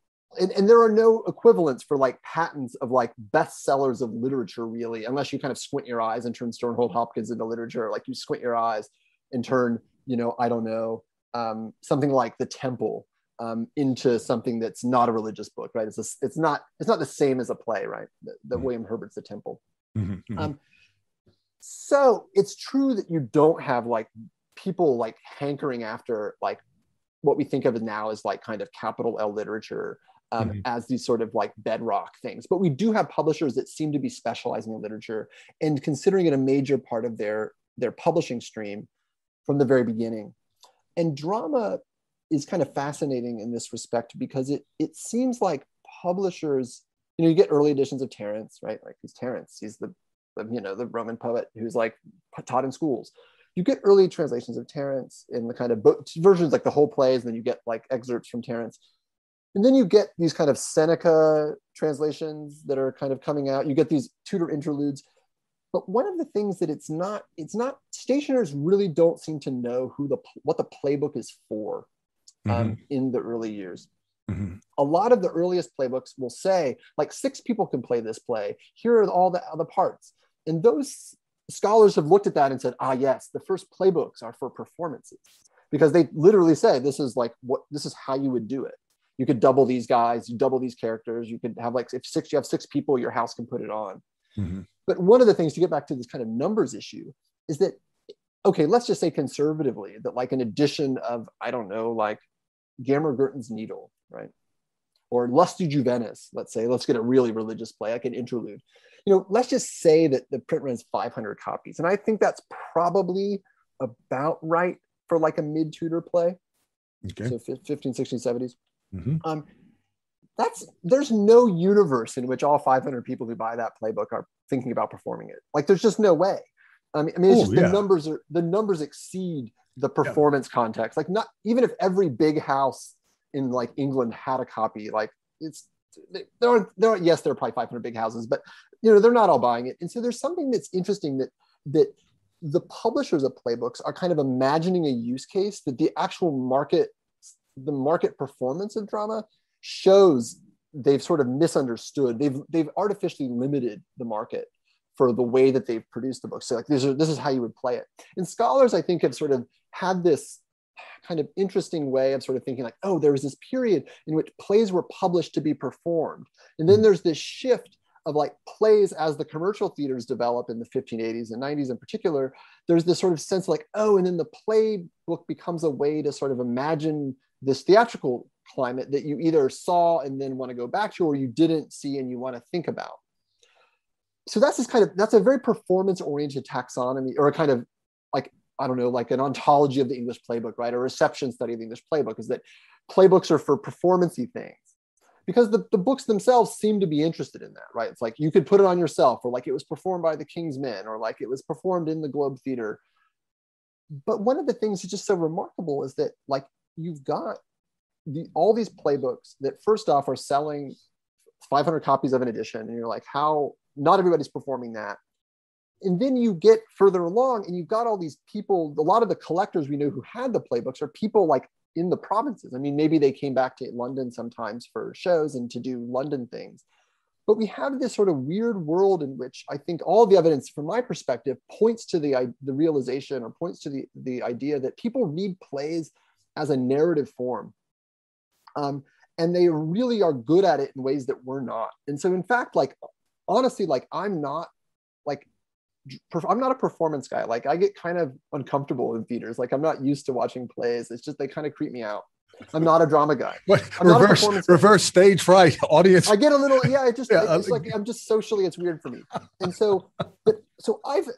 And, and there are no equivalents for like patents of like bestsellers of literature, really, unless you kind of squint your eyes and turn Sternhold Hopkins into literature. Like you squint your eyes and turn, you know, I don't know, um, something like The Temple um, into something that's not a religious book, right? It's a, it's not it's not the same as a play, right? The, the mm-hmm. William Herbert's The Temple. Mm-hmm, mm-hmm. Um, so it's true that you don't have like people like hankering after like what we think of now as like kind of capital L literature um, mm-hmm. as these sort of like bedrock things. But we do have publishers that seem to be specializing in literature and considering it a major part of their their publishing stream from the very beginning. And drama is kind of fascinating in this respect because it it seems like publishers, you know, you get early editions of Terence, right? Like who's Terence? He's the, the you know the Roman poet who's like taught in schools. You get early translations of Terence in the kind of versions like the whole plays, and then you get like excerpts from Terence. And then you get these kind of Seneca translations that are kind of coming out. You get these Tudor interludes. But one of the things that it's not, it's not stationers really don't seem to know who the what the playbook is for um, mm-hmm. in the early years. Mm-hmm. A lot of the earliest playbooks will say, like, six people can play this play. Here are all the other parts. And those scholars have looked at that and said, ah, yes, the first playbooks are for performances because they literally say this is like what this is how you would do it. You could double these guys, you double these characters. You could have like if six, you have six people, your house can put it on. Mm-hmm. But one of the things to get back to this kind of numbers issue is that okay, let's just say conservatively that like an addition of I don't know, like Gammer Gurton's Needle, right? Or Lusty Juventus, let's say, let's get a really religious play, like an interlude. You know, let's just say that the print runs 500 copies. And I think that's probably about right for like a mid Tudor play. Okay. So 15, 16, 70s. Mm-hmm. Um, that's there's no universe in which all 500 people who buy that playbook are thinking about performing it. Like there's just no way. I mean, I mean, it's Ooh, just yeah. the numbers are the numbers exceed the performance yeah. context. Like not even if every big house in like England had a copy, like it's there are there are yes there are probably 500 big houses, but you know they're not all buying it. And so there's something that's interesting that that the publishers of playbooks are kind of imagining a use case that the actual market the market performance of drama shows they've sort of misunderstood they've they've artificially limited the market for the way that they've produced the book. So like this is this is how you would play it. And scholars, I think, have sort of had this kind of interesting way of sort of thinking like, oh, there was this period in which plays were published to be performed. And then hmm. there's this shift of like plays as the commercial theaters develop in the 1580s and 90s in particular, there's this sort of sense like, oh, and then the play book becomes a way to sort of imagine this theatrical climate that you either saw and then want to go back to or you didn't see and you want to think about so that's this kind of that's a very performance oriented taxonomy or a kind of like I don't know, like an ontology of the English playbook, right? A reception study of the English playbook is that playbooks are for performancy things because the, the books themselves seem to be interested in that, right? It's like you could put it on yourself, or like it was performed by the King's Men, or like it was performed in the Globe Theater. But one of the things that's just so remarkable is that like you've got the, all these playbooks that first off are selling 500 copies of an edition, and you're like, how? Not everybody's performing that. And then you get further along, and you've got all these people. A lot of the collectors we know who had the playbooks are people like in the provinces. I mean, maybe they came back to London sometimes for shows and to do London things. But we have this sort of weird world in which I think all the evidence, from my perspective, points to the, the realization or points to the, the idea that people read plays as a narrative form. Um, and they really are good at it in ways that we're not. And so, in fact, like honestly, like I'm not like I'm not a performance guy. Like I get kind of uncomfortable in theaters. Like I'm not used to watching plays. It's just they kind of creep me out. I'm not a drama guy. What, reverse, reverse stage fright audience. I get a little, yeah, I just, yeah, it's like, I'm just socially, it's weird for me. And so, but so I've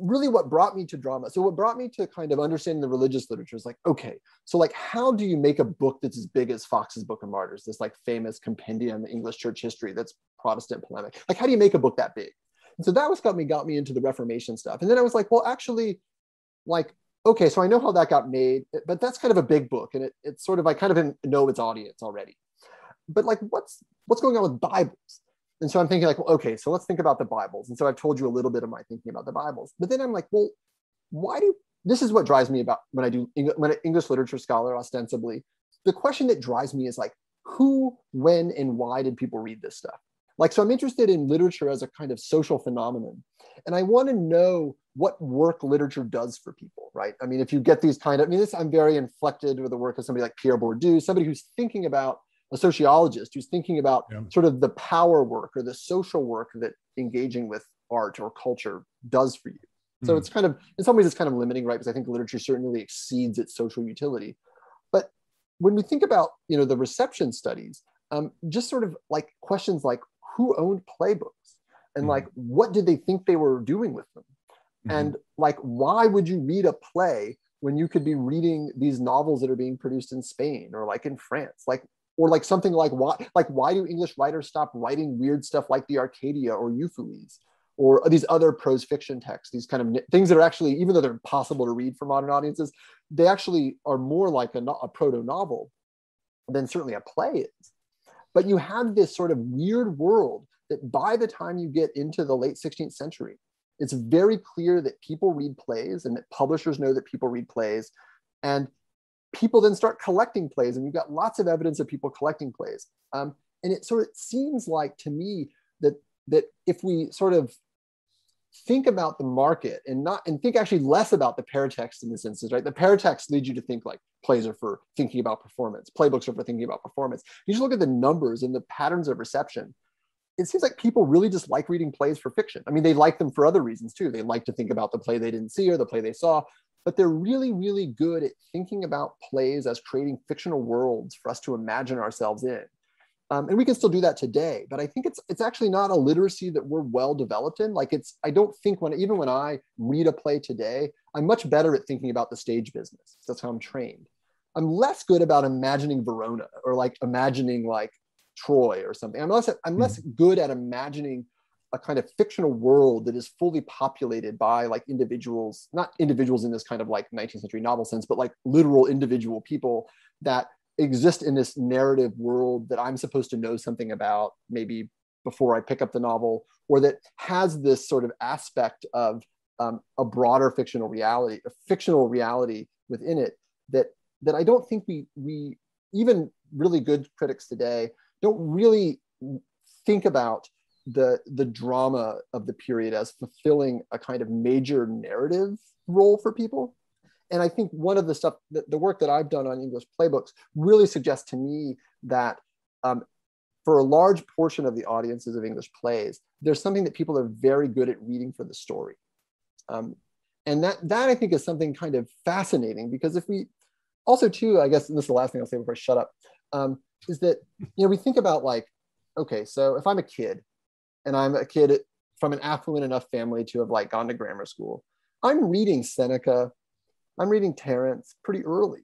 really what brought me to drama. So what brought me to kind of understanding the religious literature is like, okay, so like, how do you make a book that's as big as Foxe's Book of Martyrs, this like famous compendium English church history that's Protestant polemic? Like, how do you make a book that big? And so that was got me got me into the Reformation stuff. And then I was like, well, actually, like, okay, so I know how that got made, but that's kind of a big book, and it, it's sort of I kind of know its audience already. But like, what's what's going on with Bibles? And so I'm thinking like, well, okay, so let's think about the Bibles. And so I've told you a little bit of my thinking about the Bibles. But then I'm like, well, why do this is what drives me about when I do when an English literature scholar ostensibly. The question that drives me is like, who, when, and why did people read this stuff? Like, so I'm interested in literature as a kind of social phenomenon. And I want to know what work literature does for people, right? I mean, if you get these kind of, I mean, this, I'm very inflected with the work of somebody like Pierre Bourdieu, somebody who's thinking about a sociologist who's thinking about yeah. sort of the power work or the social work that engaging with art or culture does for you. So mm. it's kind of, in some ways, it's kind of limiting, right? Because I think literature certainly exceeds its social utility. But when we think about, you know, the reception studies, um, just sort of like questions like who owned playbooks and mm-hmm. like what did they think they were doing with them mm-hmm. and like why would you read a play when you could be reading these novels that are being produced in spain or like in france like or like something like why like why do english writers stop writing weird stuff like the arcadia or euphues or these other prose fiction texts these kind of things that are actually even though they're impossible to read for modern audiences they actually are more like a, a proto novel than certainly a play is but you have this sort of weird world that by the time you get into the late 16th century, it's very clear that people read plays and that publishers know that people read plays. And people then start collecting plays, and you've got lots of evidence of people collecting plays. Um, and it sort of seems like to me that that if we sort of think about the market and not and think actually less about the paratext in this instance, right? The paratext leads you to think like plays are for thinking about performance, playbooks are for thinking about performance. You just look at the numbers and the patterns of reception. It seems like people really just like reading plays for fiction. I mean, they like them for other reasons too. They like to think about the play they didn't see or the play they saw, but they're really, really good at thinking about plays as creating fictional worlds for us to imagine ourselves in. Um, and we can still do that today, but I think it's it's actually not a literacy that we're well developed in. Like it's, I don't think when even when I read a play today, I'm much better at thinking about the stage business. That's how I'm trained. I'm less good about imagining Verona or like imagining like Troy or something. I'm less I'm less mm-hmm. good at imagining a kind of fictional world that is fully populated by like individuals, not individuals in this kind of like 19th century novel sense, but like literal individual people that exist in this narrative world that I'm supposed to know something about, maybe before I pick up the novel, or that has this sort of aspect of um, a broader fictional reality, a fictional reality within it that that I don't think we we even really good critics today don't really think about the the drama of the period as fulfilling a kind of major narrative role for people and I think one of the stuff, the, the work that I've done on English playbooks really suggests to me that um, for a large portion of the audiences of English plays, there's something that people are very good at reading for the story. Um, and that, that I think is something kind of fascinating because if we also too, I guess, this is the last thing I'll say before I shut up, um, is that, you know, we think about like, okay, so if I'm a kid and I'm a kid from an affluent enough family to have like gone to grammar school, I'm reading Seneca I'm reading Terence pretty early.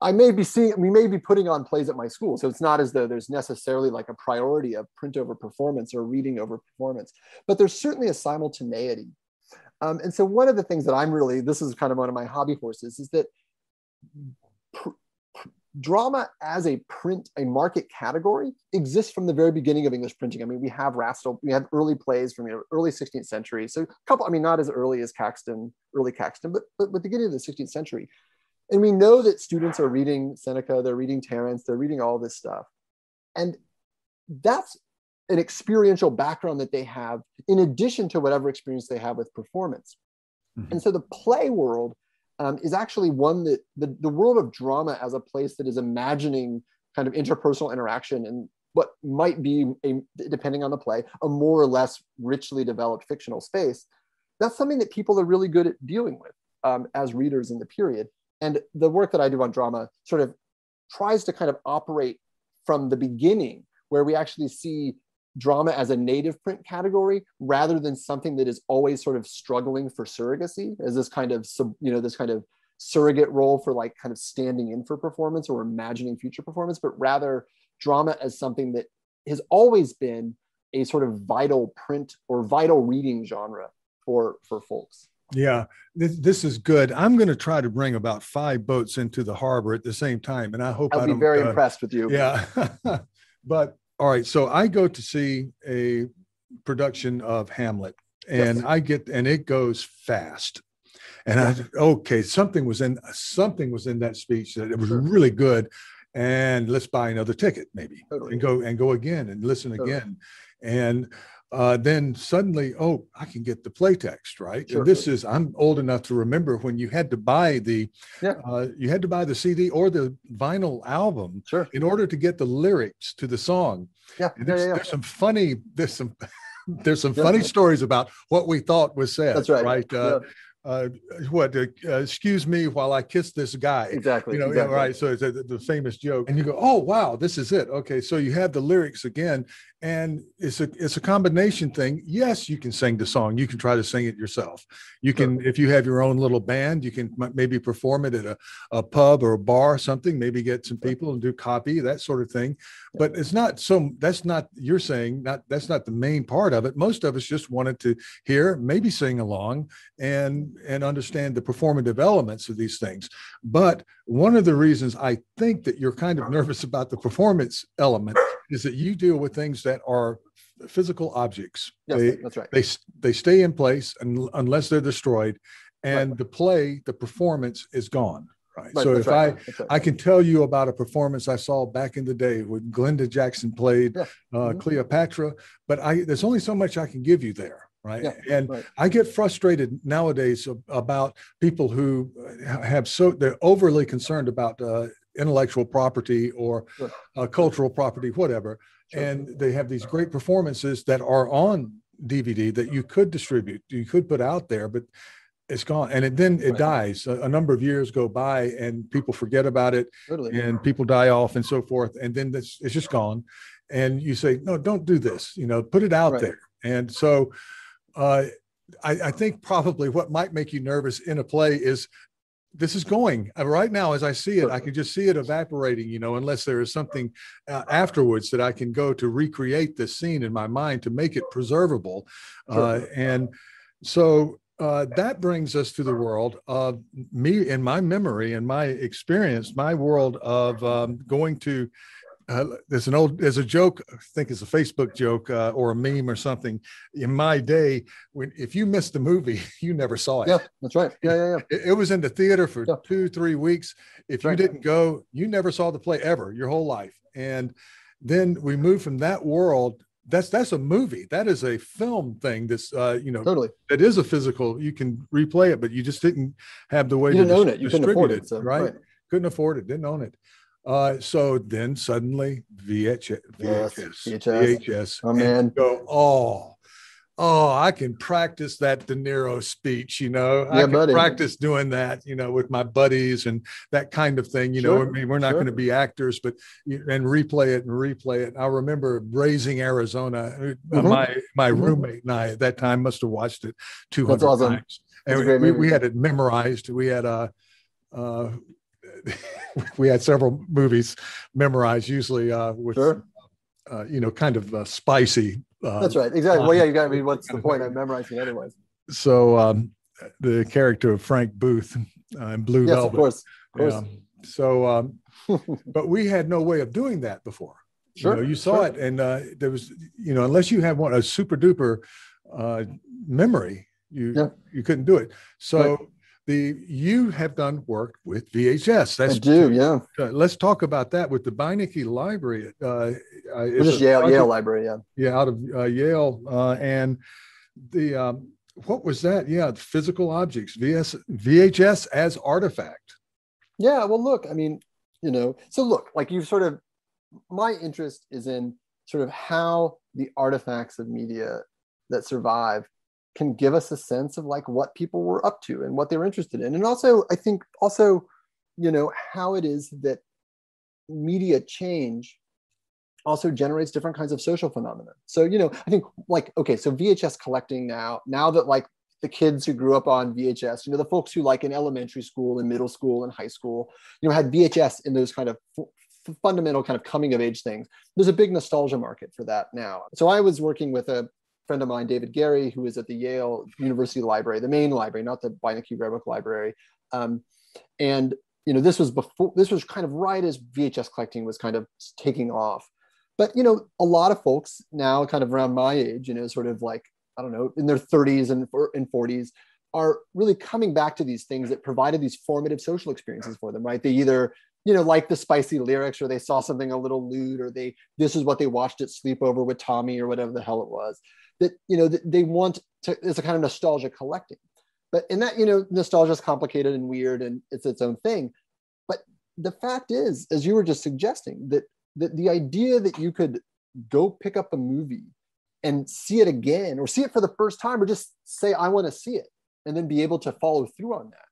I may be seeing, we may be putting on plays at my school. So it's not as though there's necessarily like a priority of print over performance or reading over performance, but there's certainly a simultaneity. Um, and so one of the things that I'm really, this is kind of one of my hobby horses, is that pr- drama as a print, a market category exists from the very beginning of English printing. I mean, we have Rastell, we have early plays from you know, early 16th century. So a couple, I mean, not as early as Caxton, early Caxton, but, but, but beginning of the 16th century and we know that students are reading Seneca, they're reading Terence, they're reading all this stuff. And that's an experiential background that they have in addition to whatever experience they have with performance. Mm-hmm. And so the play world um, is actually one that the, the world of drama as a place that is imagining kind of interpersonal interaction and what might be a, depending on the play a more or less richly developed fictional space that's something that people are really good at dealing with um, as readers in the period. And the work that I do on drama sort of tries to kind of operate from the beginning, where we actually see drama as a native print category rather than something that is always sort of struggling for surrogacy as this kind of sub, you know this kind of surrogate role for like kind of standing in for performance or imagining future performance but rather drama as something that has always been a sort of vital print or vital reading genre for for folks yeah, this, this is good. I'm going to try to bring about five boats into the harbor at the same time, and I hope I'll I be very uh, impressed with you. Yeah, but all right. So I go to see a production of Hamlet, and yes. I get and it goes fast. And I okay, something was in something was in that speech that it was sure. really good, and let's buy another ticket maybe totally. and go and go again and listen totally. again, and uh, then suddenly, oh, I can get the playtext, right? Sure. And this is I'm old enough to remember when you had to buy the, yeah. uh, you had to buy the CD or the vinyl album sure. in order to get the lyrics to the song. Yeah, there's, yeah, yeah, there's some funny, there's some, there's some funny stories about what we thought was said. That's right. Right. Uh, uh, what uh, excuse me while I kiss this guy. Exactly. You know, exactly. right. So it's a, the famous joke, and you go, oh wow, this is it. Okay, so you have the lyrics again, and it's a it's a combination thing. Yes you can sing the song. You can try to sing it yourself. You can if you have your own little band you can maybe perform it at a, a pub or a bar or something maybe get some people and do copy that sort of thing. But it's not so that's not you're saying not that's not the main part of it. Most of us just wanted to hear maybe sing along and and understand the performative elements of these things. But one of the reasons i think that you're kind of nervous about the performance element is that you deal with things that are physical objects. Yes, they, that's right. They they stay in place and, unless they're destroyed, and right. the play, the performance is gone. Right. right so if right. I I can tell you about a performance I saw back in the day when Glenda Jackson played yeah. uh, mm-hmm. Cleopatra, but I there's only so much I can give you there. Right. Yeah, and. I get frustrated nowadays about people who have so they're overly concerned about uh, intellectual property or sure. uh, cultural property, whatever. Sure. And they have these great performances that are on DVD that you could distribute, you could put out there, but it's gone. And it, then it right. dies. A, a, number of years go by and people forget about it totally. and people die off and so forth. And then it's, it's just gone. And you say, no, don't do this, you know, put it out right. there. And so, uh, I, I, think probably what might make you nervous in a play is this is going. Uh, right now as i see it i can just see it evaporating you know unless there is something uh, afterwards that i can go to recreate this scene in my mind to make it preservable. Uh, and so uh, that brings us to the world of me in my memory and my experience my world of um, going to uh, there's an old there's a joke i think it's a facebook joke uh, or a meme or something. In my day when if you missed the movie you never saw it. Yeah that's right. Yeah yeah yeah. It, it was in the theater for yeah. two three weeks. If you didn't go you never saw the play ever your whole life. And then we moved from that world. That's that's a movie. That is a film thing that's uh you know totally. that is a physical you can replay it but you just didn't have the way you to didn't own it. You couldn't afford it, it so, right? right. Couldn't afford it didn't own it uh, so then suddenly VHS, VHS, yes, VHS. VHS. Oh man, go oh, oh, I can practice that De Niro speech. You know, yeah, I can buddy. practice doing that. You know, with my buddies and that kind of thing. You sure, know, I mean, we're not sure. going to be actors, but and replay it and replay it. I remember Raising Arizona. Uh, mm-hmm. My my mm-hmm. roommate and I at that time must have watched it two hundred awesome. times and we, we, we, had it memorized. We had a, uh, uh we had several movies memorized, usually uh, with, sure. uh, you know, kind of uh, spicy. Uh, That's right. Exactly. Well, yeah, you got. I mean, what's the point of memorizing anyways? So um, the character of Frank Booth uh, in Blue yes, Velvet. of course. Of course. Yeah. So, um, but we had no way of doing that before. Sure. You, know, you saw sure. it, and uh, there was, you know, unless you have one a super duper uh, memory, you yeah. you couldn't do it. So. Right the you have done work with VHS. That's I do, yeah. Uh, let's talk about that with the Beinecke Library. Uh, uh just Yale, project, Yale Library, yeah. Yeah, out of uh, Yale, uh, and the um, what was that? Yeah, physical objects, VS, VHS as artifact. Yeah, well, look, I mean, you know, so look, like you've sort of, my interest is in sort of how the artifacts of media that survive can give us a sense of like what people were up to and what they were interested in. And also i think also you know how it is that media change also generates different kinds of social phenomena. So you know i think like okay so vhs collecting now now that like the kids who grew up on vhs you know the folks who like in elementary school and middle school and high school you know had vhs in those kind of f- fundamental kind of coming of age things there's a big nostalgia market for that now. So i was working with a friend of mine, David Gary, who is at the Yale University Library, the main library, not the Beinecke Rare Book Library. Um, and you know, this was before, this was kind of right as VHS collecting was kind of taking off. But you know, a lot of folks now, kind of around my age, you know, sort of like I don't know, in their 30s and in 40s, are really coming back to these things that provided these formative social experiences for them, right? They either you know, like the spicy lyrics, or they saw something a little lewd, or they this is what they watched at sleepover with Tommy, or whatever the hell it was that you know they want to it's a kind of nostalgia collecting. But in that you know nostalgia is complicated and weird and it's its own thing. But the fact is as you were just suggesting that that the idea that you could go pick up a movie and see it again or see it for the first time or just say i want to see it and then be able to follow through on that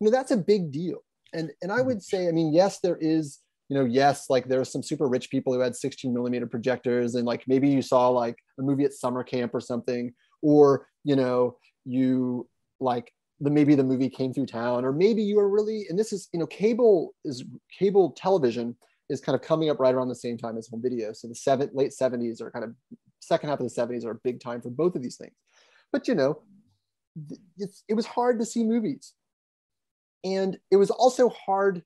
you know that's a big deal. And and i would mm-hmm. say i mean yes there is you know, yes, like there some super rich people who had 16 millimeter projectors, and like maybe you saw like a movie at summer camp or something, or you know, you like the maybe the movie came through town, or maybe you were really, and this is you know, cable is cable television is kind of coming up right around the same time as home video. So the seven late 70s or kind of second half of the 70s are a big time for both of these things. But you know, it's it was hard to see movies. And it was also hard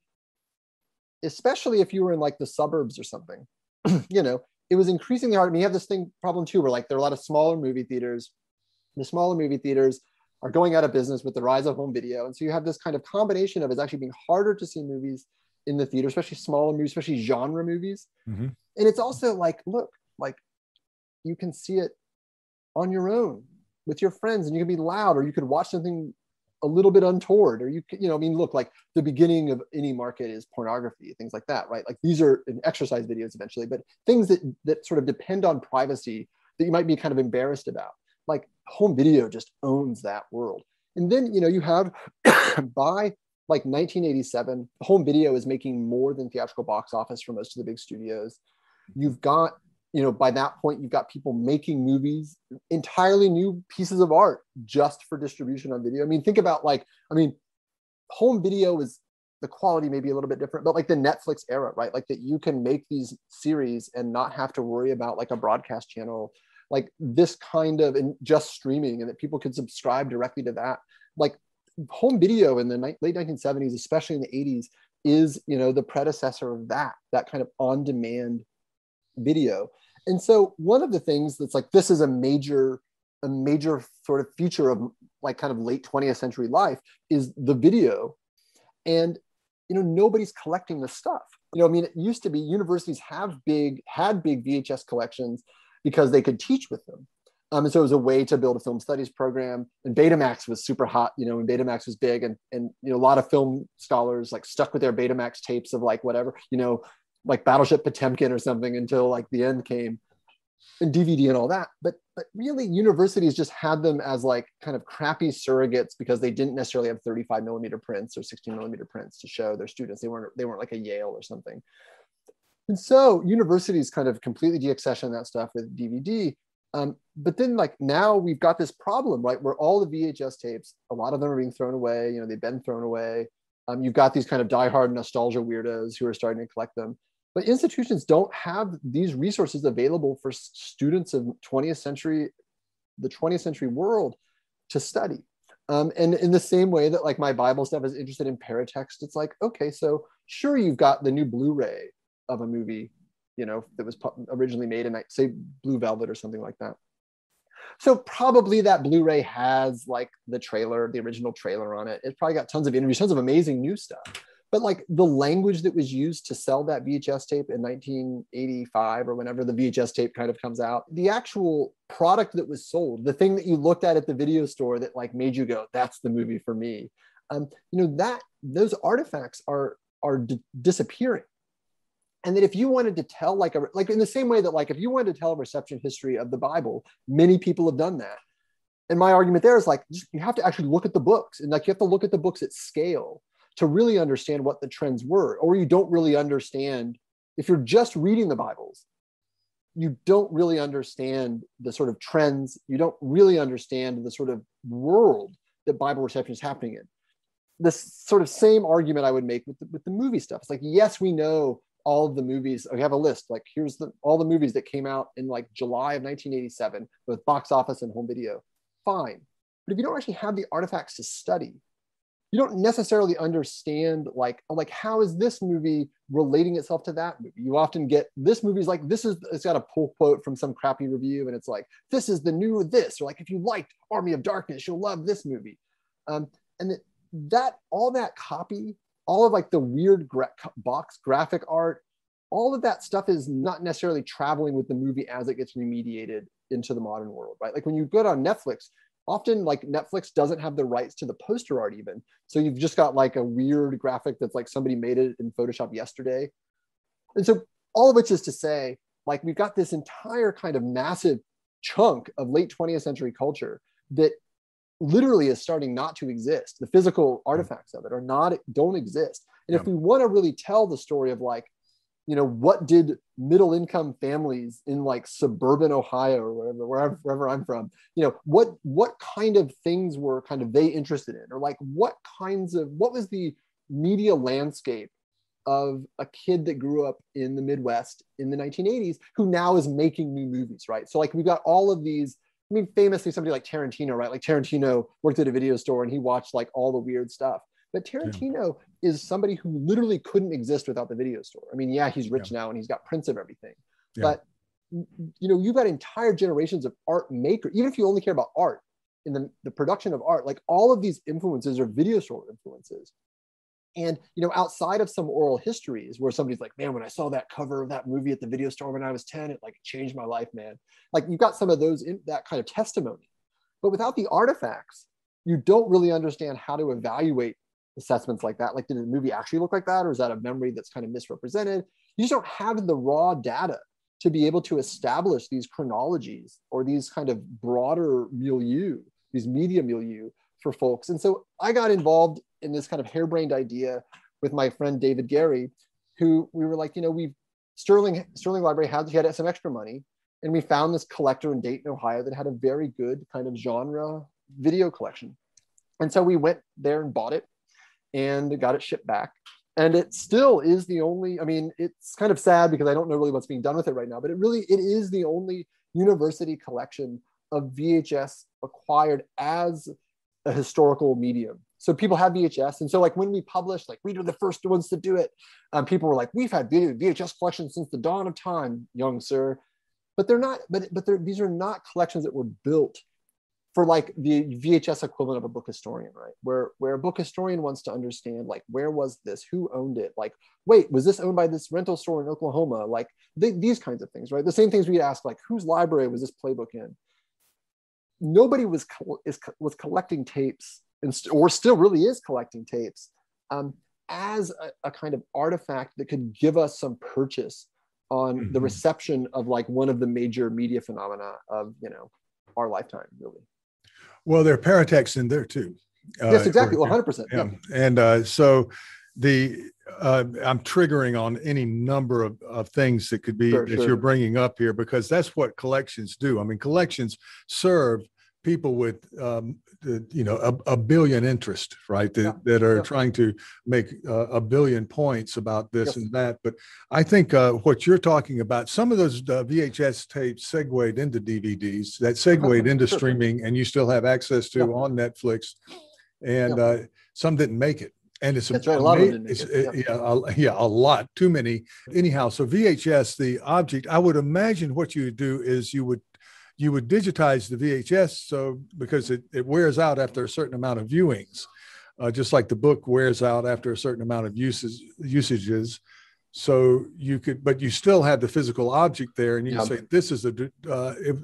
especially if you were in like the suburbs or something, you know, it was increasingly hard. I mean, you have this thing problem too, where like there are a lot of smaller movie theaters. The smaller movie theaters are going out of business with the rise of home video. And so you have this kind of combination of it's actually being harder to see movies in the theater, especially smaller movies, especially genre movies. Mm-hmm. And it's also like, look, like you can see it on your own with your friends and you can be loud or you could watch something a little bit untoward or you you know i mean look like the beginning of any market is pornography things like that right? Like these are exercise videos eventually but things that that sort of depend on privacy that you might be kind of embarrassed about. Like home video just owns that world. And then you know you have by like 1987 home video is making more than theatrical box office for most of the big studios. You've got you know by that point you've got people making movies entirely new pieces of art just for distribution on video. I mean think about like i mean home video is the quality may be a little bit different but like the netflix era right? Like that you can make these series and not have to worry about like a broadcast channel. Like this kind of and just streaming and that people could subscribe directly to that. Like home video in the late 1970s especially in the 80s is you know the predecessor of that that kind of on demand video. And so one of the things that's like this is a major a major sort of feature of like kind of late 20th century life is the video. And you know nobody's collecting the stuff. You know, I mean, it used to be universities have big had big VHS collections because they could teach with them. Um, and so it was a way to build a film studies program. And Betamax was super hot, you know, and Betamax was big. And, and you know, a lot of film scholars like stuck with their Betamax tapes of like whatever, you know, like Battleship Potemkin or something until like the end came and DVD and all that. But but really universities just had them as like kind of crappy surrogates because they didn't necessarily have 35 millimeter prints or 16 millimeter prints to show their students. They weren't they weren't like a Yale or something. And so universities kind of completely deaccessioned that stuff with DVD. Um, but then like now we've got this problem, right? Where all the VHS tapes, a lot of them are being thrown away. You know, they've been thrown away. Um, you've got these kind of diehard nostalgia weirdos who are starting to collect them. But institutions don't have these resources available for students of 20th century, the 20th century world to study. Um, and in the same way that like my Bible stuff is interested in paratext, it's like, okay, so sure, you've got the new Blu-ray of a movie, you know, that was originally made in say Blue Velvet or something like that. So probably that Blu-ray has like the trailer, the original trailer on it. It's probably got tons of interviews, tons of amazing new stuff. But like the language that was used to sell that VHS tape in 1985 or whenever the VHS tape kind of comes out, the actual product that was sold, the thing that you looked at at the video store that like made you go, "That's the movie for me." Um, you know that those artifacts are are d- disappearing. And that if you wanted to tell like a like in the same way that like if you wanted to tell a reception history of the bible many people have done that. And my argument there is like you have to actually look at the books and like you have to look at the books at scale to really understand what the trends were or you don't really understand if you're just reading the bibles you don't really understand the sort of trends you don't really understand the sort of world that bible reception is happening in this sort of same argument i would make with the, with the movie stuff it's like yes we know all of the movies. We have a list. Like here's the all the movies that came out in like July of 1987, both box office and home video. Fine, but if you don't actually have the artifacts to study, you don't necessarily understand like like how is this movie relating itself to that movie. You often get this movie's like this is it's got a pull quote from some crappy review, and it's like this is the new this, or like if you liked Army of Darkness, you'll love this movie. Um, and that, that all that copy all of like the weird gra- box graphic art all of that stuff is not necessarily traveling with the movie as it gets remediated into the modern world right like when you go on netflix often like netflix doesn't have the rights to the poster art even so you've just got like a weird graphic that's like somebody made it in photoshop yesterday and so all of which is to say like we've got this entire kind of massive chunk of late 20th century culture that literally is starting not to exist. The physical hmm. artifacts of it are not don't exist. And yeah. if we want to really tell the story of like, you know, what did middle income families in like suburban Ohio or wherever, wherever, wherever I'm from, you know, what what kind of things were kind of they interested in, or like what kinds of what was the media landscape of a kid that grew up in the Midwest in the 1980s who now is making new movies, right? So like we've got all of these I mean, famously, somebody like Tarantino, right? Like Tarantino worked at a video store and he watched like all the weird stuff. But Tarantino yeah. is somebody who literally couldn't exist without the video store. I mean, yeah, he's rich yeah. now and he's got prints of everything. Yeah. But you know, you've got entire generations of art maker, even if you only care about art in the, the production of art, like all of these influences are video store influences. And you know, outside of some oral histories where somebody's like, "Man, when I saw that cover of that movie at the video store when I was 10, it like changed my life, man." Like you've got some of those in that kind of testimony. But without the artifacts, you don't really understand how to evaluate assessments like that. Like, did the movie actually look like that, or is that a memory that's kind of misrepresented? You just don't have the raw data to be able to establish these chronologies or these kind of broader milieu, these media milieu for folks. And so I got involved in this kind of harebrained idea with my friend David Gary, who we were like, you know, we Sterling Sterling Library had he had some extra money, and we found this collector in Dayton, Ohio, that had a very good kind of genre video collection. And so we went there and bought it, and got it shipped back. And it still is the only. I mean, it's kind of sad because I don't know really what's being done with it right now, but it really it is the only university collection of VHS acquired as a historical medium. So people have VHS. And so like when we published, like we were the first ones to do it, um, people were like, we've had VHS collections since the dawn of time, young sir. But they're not, but, but they're, these are not collections that were built for like the VHS equivalent of a book historian, right? Where, where a book historian wants to understand like, where was this? Who owned it? Like, wait, was this owned by this rental store in Oklahoma? Like they, these kinds of things, right? The same things we'd ask, like, whose library was this playbook in? nobody was is, was collecting tapes and st- or still really is collecting tapes um, as a, a, kind of artifact that could give us some purchase on mm-hmm. the reception of like one of the major media phenomena of you know our lifetime really well there are paratexts in there too uh, yes exactly 100% yeah. yeah. and uh, so the uh, I'm triggering on any number of, of things that could be sure, that sure. you're bringing up here because that's what collections do. I mean, collections serve people with um, you know a, a, billion interest right that, yeah. that are yeah. trying to make uh, a billion points about this and that but i think uh, what you're talking about some of those uh, vhs tapes segued into dvds that segued into streaming and you still have access to on netflix and uh, some didn't make it and it's right. a lot of them. It's, yeah. yeah, a, yeah, a lot, too many. Anyhow, so VHS, the object, I would imagine what you would do is you would you would digitize the VHS so because it, it wears out after a certain amount of viewings, uh, just like the book wears out after a certain amount of uses usages. So you could, but you still have the physical object there, and you say this is a. Uh, if,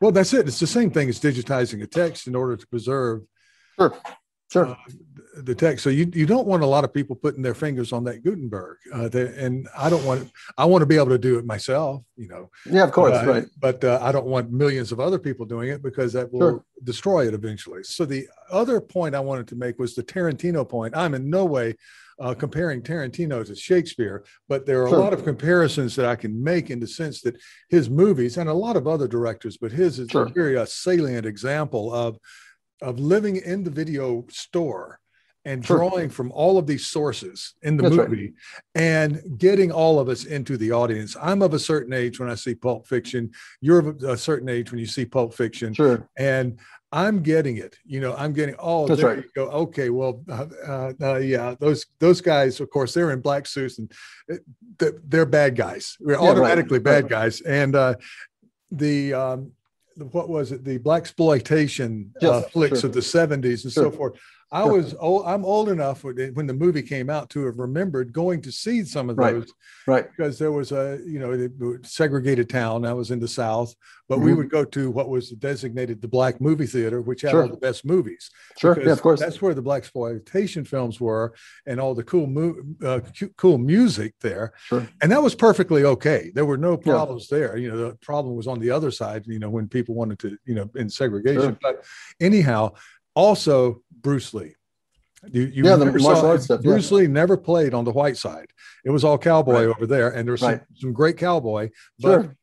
well, that's it. It's the same thing as digitizing a text in order to preserve. Sure. Sure. Uh, the text. So you, you don't want a lot of people putting their fingers on that Gutenberg. Uh, and I don't want, I want to be able to do it myself, you know. Yeah, of course. Uh, right. But uh, I don't want millions of other people doing it because that will sure. destroy it eventually. So the other point I wanted to make was the Tarantino point. I'm in no way uh, comparing Tarantino to Shakespeare, but there are sure. a lot of comparisons that I can make in the sense that his movies and a lot of other directors, but his is sure. a very uh, salient example of of living in the video store and drawing from all of these sources in the That's movie right. and getting all of us into the audience. I'm of a certain age when I see Pulp Fiction. You're of a certain age when you see Pulp Fiction. Sure. And I'm getting it. You know, I'm getting. Oh, That's there right. you go. Okay, well, uh, uh, uh, yeah, those those guys, of course, they're in black suits and uh, they're bad guys. We're yeah, automatically right. bad guys. And uh, the um, what was it? The black exploitation yes, uh, flicks sure. of the 70s and sure. so forth. I was old, I'm old enough when the movie came out to have remembered going to see some of those, right? right. Because there was a you know segregated town. I was in the South, but mm-hmm. we would go to what was designated the black movie theater, which had sure. all the best movies. Sure, yeah, of course. That's where the black exploitation films were, and all the cool uh, cool music there. Sure. And that was perfectly okay. There were no problems yeah. there. You know, the problem was on the other side. You know, when people wanted to you know in segregation. Sure. But anyhow, also Bruce Lee. You, you yeah, the martial arts stuff. Bruce yeah. Lee never played on the white side. It was all cowboy right. over there, and there's right. some, some great cowboy. But sure.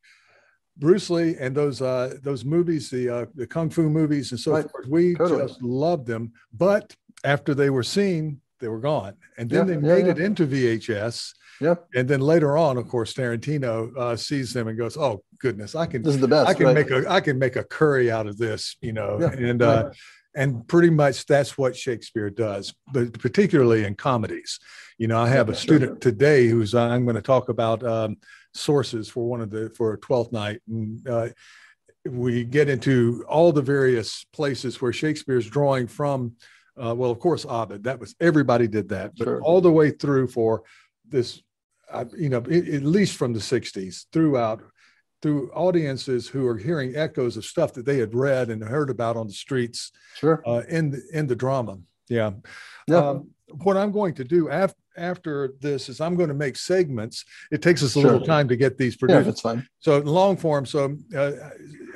Bruce Lee and those uh, those movies, the uh, the kung fu movies and so right. forth, we totally. just loved them. But after they were seen, they were gone, and then yeah, they made yeah, it into VHS. Yep. And then later on, of course, Tarantino uh, sees them and goes, "Oh goodness, I can. This is the best. I can make a I can make a curry out of this, you know." Yeah. and uh, and pretty much that's what Shakespeare does, but particularly in comedies. You know, I have a student today who's uh, I'm going to talk about um, sources for one of the for Twelfth Night, and uh, we get into all the various places where Shakespeare's drawing from. Uh, well, of course, Ovid. That was everybody did that, but sure. all the way through for this, uh, you know, it, at least from the '60s throughout through audiences who are hearing echoes of stuff that they had read and heard about on the streets sure. uh, in the, in the drama. Yeah, yeah. Um, what i'm going to do after after this is i'm going to make segments. It takes us a sure. little time to get these produced. yeah, that's fine. So long form so uh,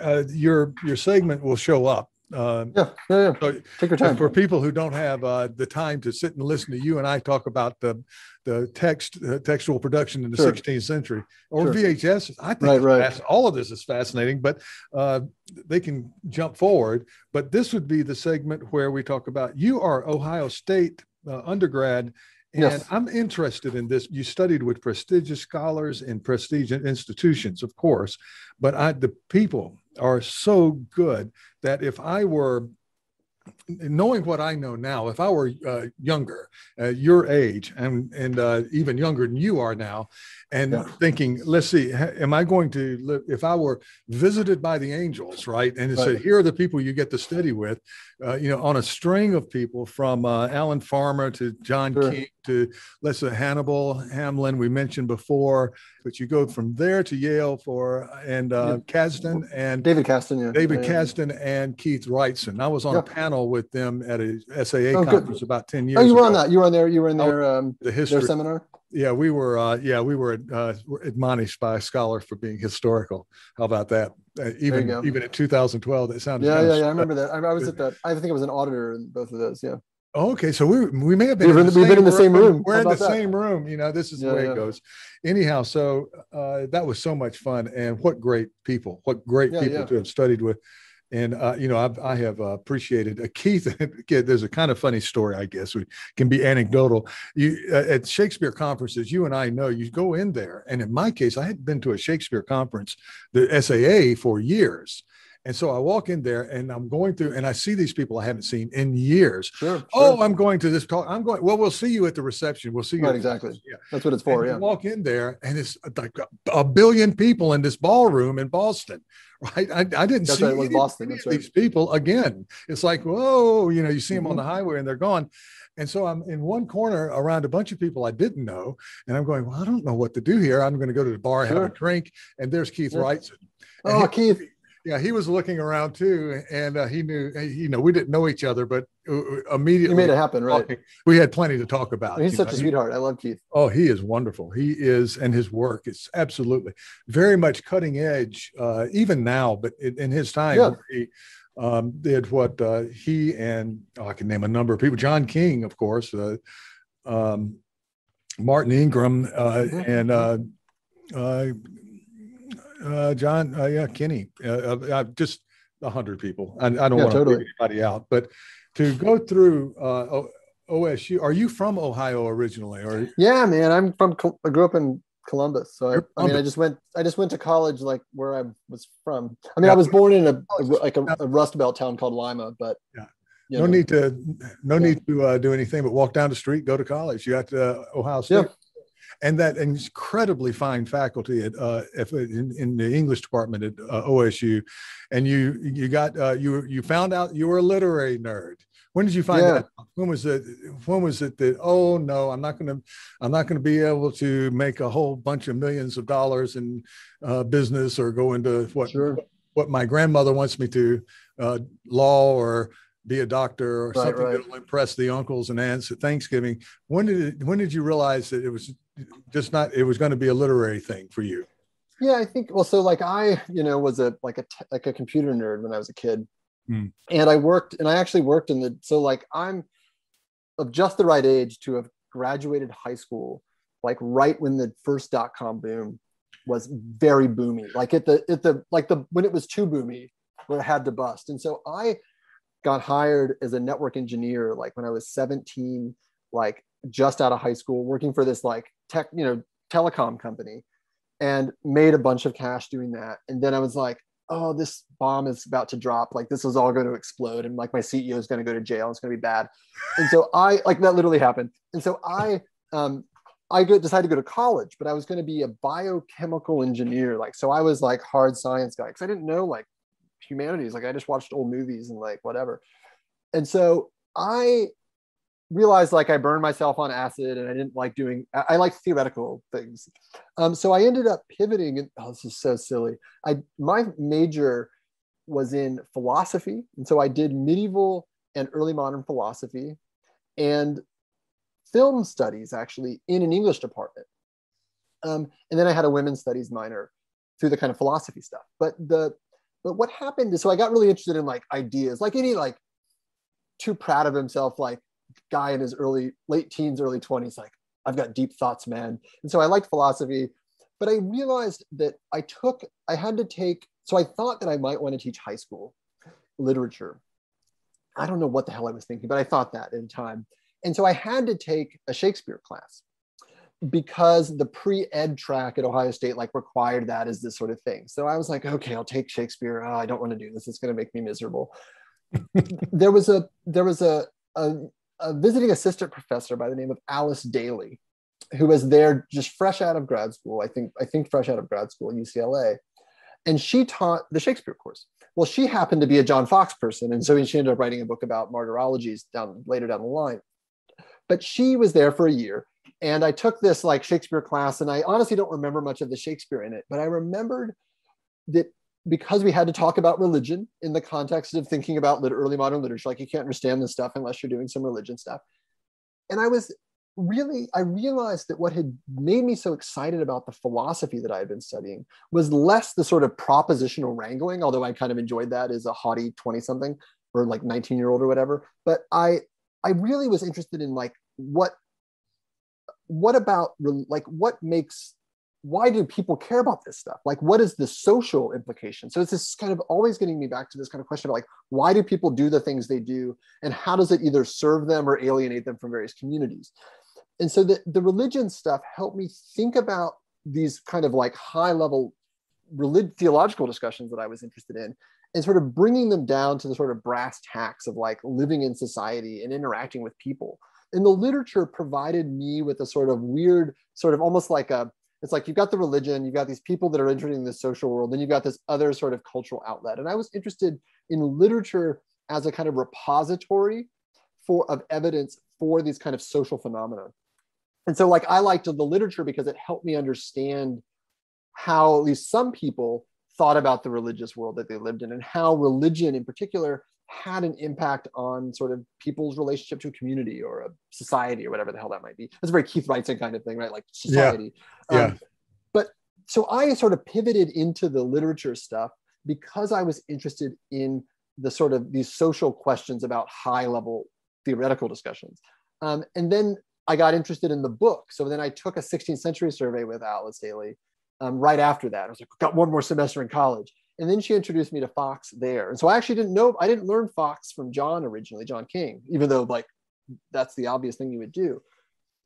uh, your your segment will show up uh, yeah, yeah, yeah. So Take your time. For people who don't have uh, the time to sit and listen to you and I talk about the the text uh, textual production in the sure. 16th century or sure. VHS, I think right, right. all of this is fascinating. But uh, they can jump forward. But this would be the segment where we talk about you are Ohio State uh, undergrad. And yes. I'm interested in this. You studied with prestigious scholars in prestigious institutions, of course, but I, the people are so good that if I were knowing what I know now, if I were uh, younger, uh, your age, and and uh, even younger than you are now, and yeah. thinking, let's see, am I going to live? If I were visited by the angels, right, and it right. said, here are the people you get to study with, uh, you know, on a string of people from uh, Alan Farmer to John sure. King to let's say Hannibal Hamlin we mentioned before, but you go from there to Yale for and uh, Kastan and David Kastan, yeah, David yeah. Kastan and Keith Wrightson. I was on yeah. a panel with them at a SAA oh, conference good. about ten years. Ago. Oh, you were ago. on that. You were on there. You were in their um, the history their seminar. Yeah, we were. Uh, yeah, we were uh, admonished by a scholar for being historical. How about that? Uh, even even in 2012, that sounded. Yeah, yeah, yeah. I remember that. I, I was at that. I think I was an auditor in both of those. Yeah. Okay, so we we may have been. We've, in been, the we've been in the same room. We're in the that? same room. You know, this is Yeah, the way yeah. it goes. Anyhow, so uh, that was so much fun, and what great people! What great Yeah, people to have studied with. And uh, you know, I've, I have uh, appreciated uh, Keith. there's a kind of funny story, I guess, we can be anecdotal. You uh, at Shakespeare conferences, you and I know you go in there, and in my case, I had been to a Shakespeare conference, the SAA, for years. And so I walk in there and I'm going through and I see these people I haven't seen in years. Sure. sure. Oh, I'm going to this call. I'm going. Well, we'll see you at the reception. We'll see you. Right, at the exactly. reception. Yeah. That's what it's for. you Yeah. walk in there and it's like a, billion people in this ballroom in Boston. Right. I, I didn't That's see right, any, Boston, any that's of right. these people again. It's like, whoa, you know, you see them on Mhm. the highway and they're gone. And so I'm in one corner around a bunch of people I didn't know. And I'm going, well, I don't know what to do here. I'm going to go to the bar, have a drink. And there's Keith Yeah. Wrightson. And Oh, he- Keith. Yeah, he was looking around too, and uh, he knew. You know, we didn't know each other, but uh, immediately You made it happen, right? talking, we had plenty to talk about. He's such know. a sweetheart. I love Keith. Oh, he is wonderful. He is, and his work is absolutely very much cutting edge, uh, even now. But in, in his time, Yeah. he um, did what uh, he and oh, I can name a number of people. John King, of course, uh, um, Martin Ingram, uh, Mhm. and uh, John, uh, yeah, Kenny. Uh, uh, uh, just a hundred people. I, I don't Yeah, want to totally. anybody out, but to go through uh, O- OSU. Are you from Ohio originally, or Yeah, man. I'm from. I grew up in Columbus, so I, You're I mean, I just went. I just went to college, like where I was from. I mean, I was born in a, a like a, a Rust Belt town called Lima, but Yeah. no know, need to no Yeah. need to uh, do anything but walk down the street go to college you got to uh, ohio state Yeah. And that incredibly fine faculty at uh, in, in the english department at uh, osu and you you got uh, you you found out you were a literary nerd when did you find Yeah. that out? when was it when was it that oh no i'm not going to i'm not going to be able to make a whole bunch of millions of dollars in uh, business or go into what Sure. what my grandmother wants me to uh, law or be a doctor or Right, something right. that'll impress the uncles and aunts at Thanksgiving. When did it, when did you realize that it was just not it was going to be a literary thing for you? Yeah, I think well, so like I, you know, was a like a like a computer nerd when I was a kid, Hmm. and I worked and I actually worked in the so like I'm of just the right age to have graduated high school, like right when the first dot com boom was very boomy, like at the at the like the when it was too boomy, where it had to bust, and so I got hired as a network engineer like when I was 17, like just out of high school, working for this like tech, you know, telecom company and made a bunch of cash doing that. And then I was like, oh, this bomb is about to drop. Like this is all going to explode. And like my CEO is going to go to jail. It's going to be bad. And so I like that literally happened. And so I, um, I decided to go to college, but I was going to be a biochemical engineer. Like, so I was like hard science guy because I didn't know like humanities. Like I just watched old movies and like whatever. And so I realized like I burned myself on acid and I didn't like doing, I, I like theoretical things. Um, so I ended up pivoting. And, oh, this is so silly. I my major was in philosophy, and so I did medieval and early modern philosophy, and film studies actually in an English department. Um, and then I had a women's studies minor through the kind of philosophy stuff. But the but what happened is so I got really interested in like ideas, like any like too proud of himself, like guy in his early late teens, early 20s, like I've got deep thoughts, man. And so I liked philosophy, but I realized that I took, I had to take, so I thought that I might want to teach high school literature. I don't know what the hell I was thinking, but I thought that in time. And so I had to take a Shakespeare class because the pre-ed track at Ohio State like required that as this sort of thing. So I was like, okay, I'll take Shakespeare. Oh, I don't want to do this. It's going to make me miserable. there was a there was a, a a visiting assistant professor by the name of Alice Dailey, who was there just fresh out of grad school. I think I think fresh out of grad school at UCLA, and she taught the Shakespeare course. Well, she happened to be a John Foxe person, and so she ended up writing a book about martyrologies down later down the line. But she was there for a year, and I took this like Shakespeare class, and I honestly don't remember much of the Shakespeare in it, but I remembered that because we had to talk about religion in the context of thinking about lit- early modern literature, like you can't understand this stuff unless you're doing some religion stuff. And I was really, I realized that what had made me so excited about the philosophy that I had been studying was less the sort of propositional wrangling, although I kind of enjoyed that as a haughty 20 something or like 19 year old or whatever. But I, I really was interested in like what what about like what makes why do people care about this stuff? Like, what is the social implication? So it's this kind of always getting me back to this kind of question of like, why do people do the things they do? And how does it either serve them or alienate them from various communities? And so the, the religion stuff helped me think about these kind of like high level relig- theological discussions that I was interested in and sort of bringing them down to the sort of brass tacks of like living in society and interacting with people. And the literature provided me with a sort of weird, sort of almost like a it's like you've got the religion, you've got these people that are interested in the social world, then you've got this other sort of cultural outlet. And I was interested in literature as a kind of repository for of evidence for these kind of social phenomena. And so like I liked the literature because it helped me understand how at least some people thought about the religious world that they lived in and how religion in particular had an impact on sort of people's relationship to a community or a society or whatever the hell that might be. That's a very Keith Wrightson kind of thing, right? Like society. Yeah. yeah. Um, but so I sort of pivoted into the literature stuff because I was interested in the sort of these social questions about high level theoretical discussions. Um, and then I got interested in the book. So then I took a 16th century survey with Alice Dailey um, right after that. I was like, got one more semester in college. And then she introduced me to Foxe there. And so I actually didn't know, I didn't learn Foxe from John originally, John King, even though like that's the obvious thing you would do.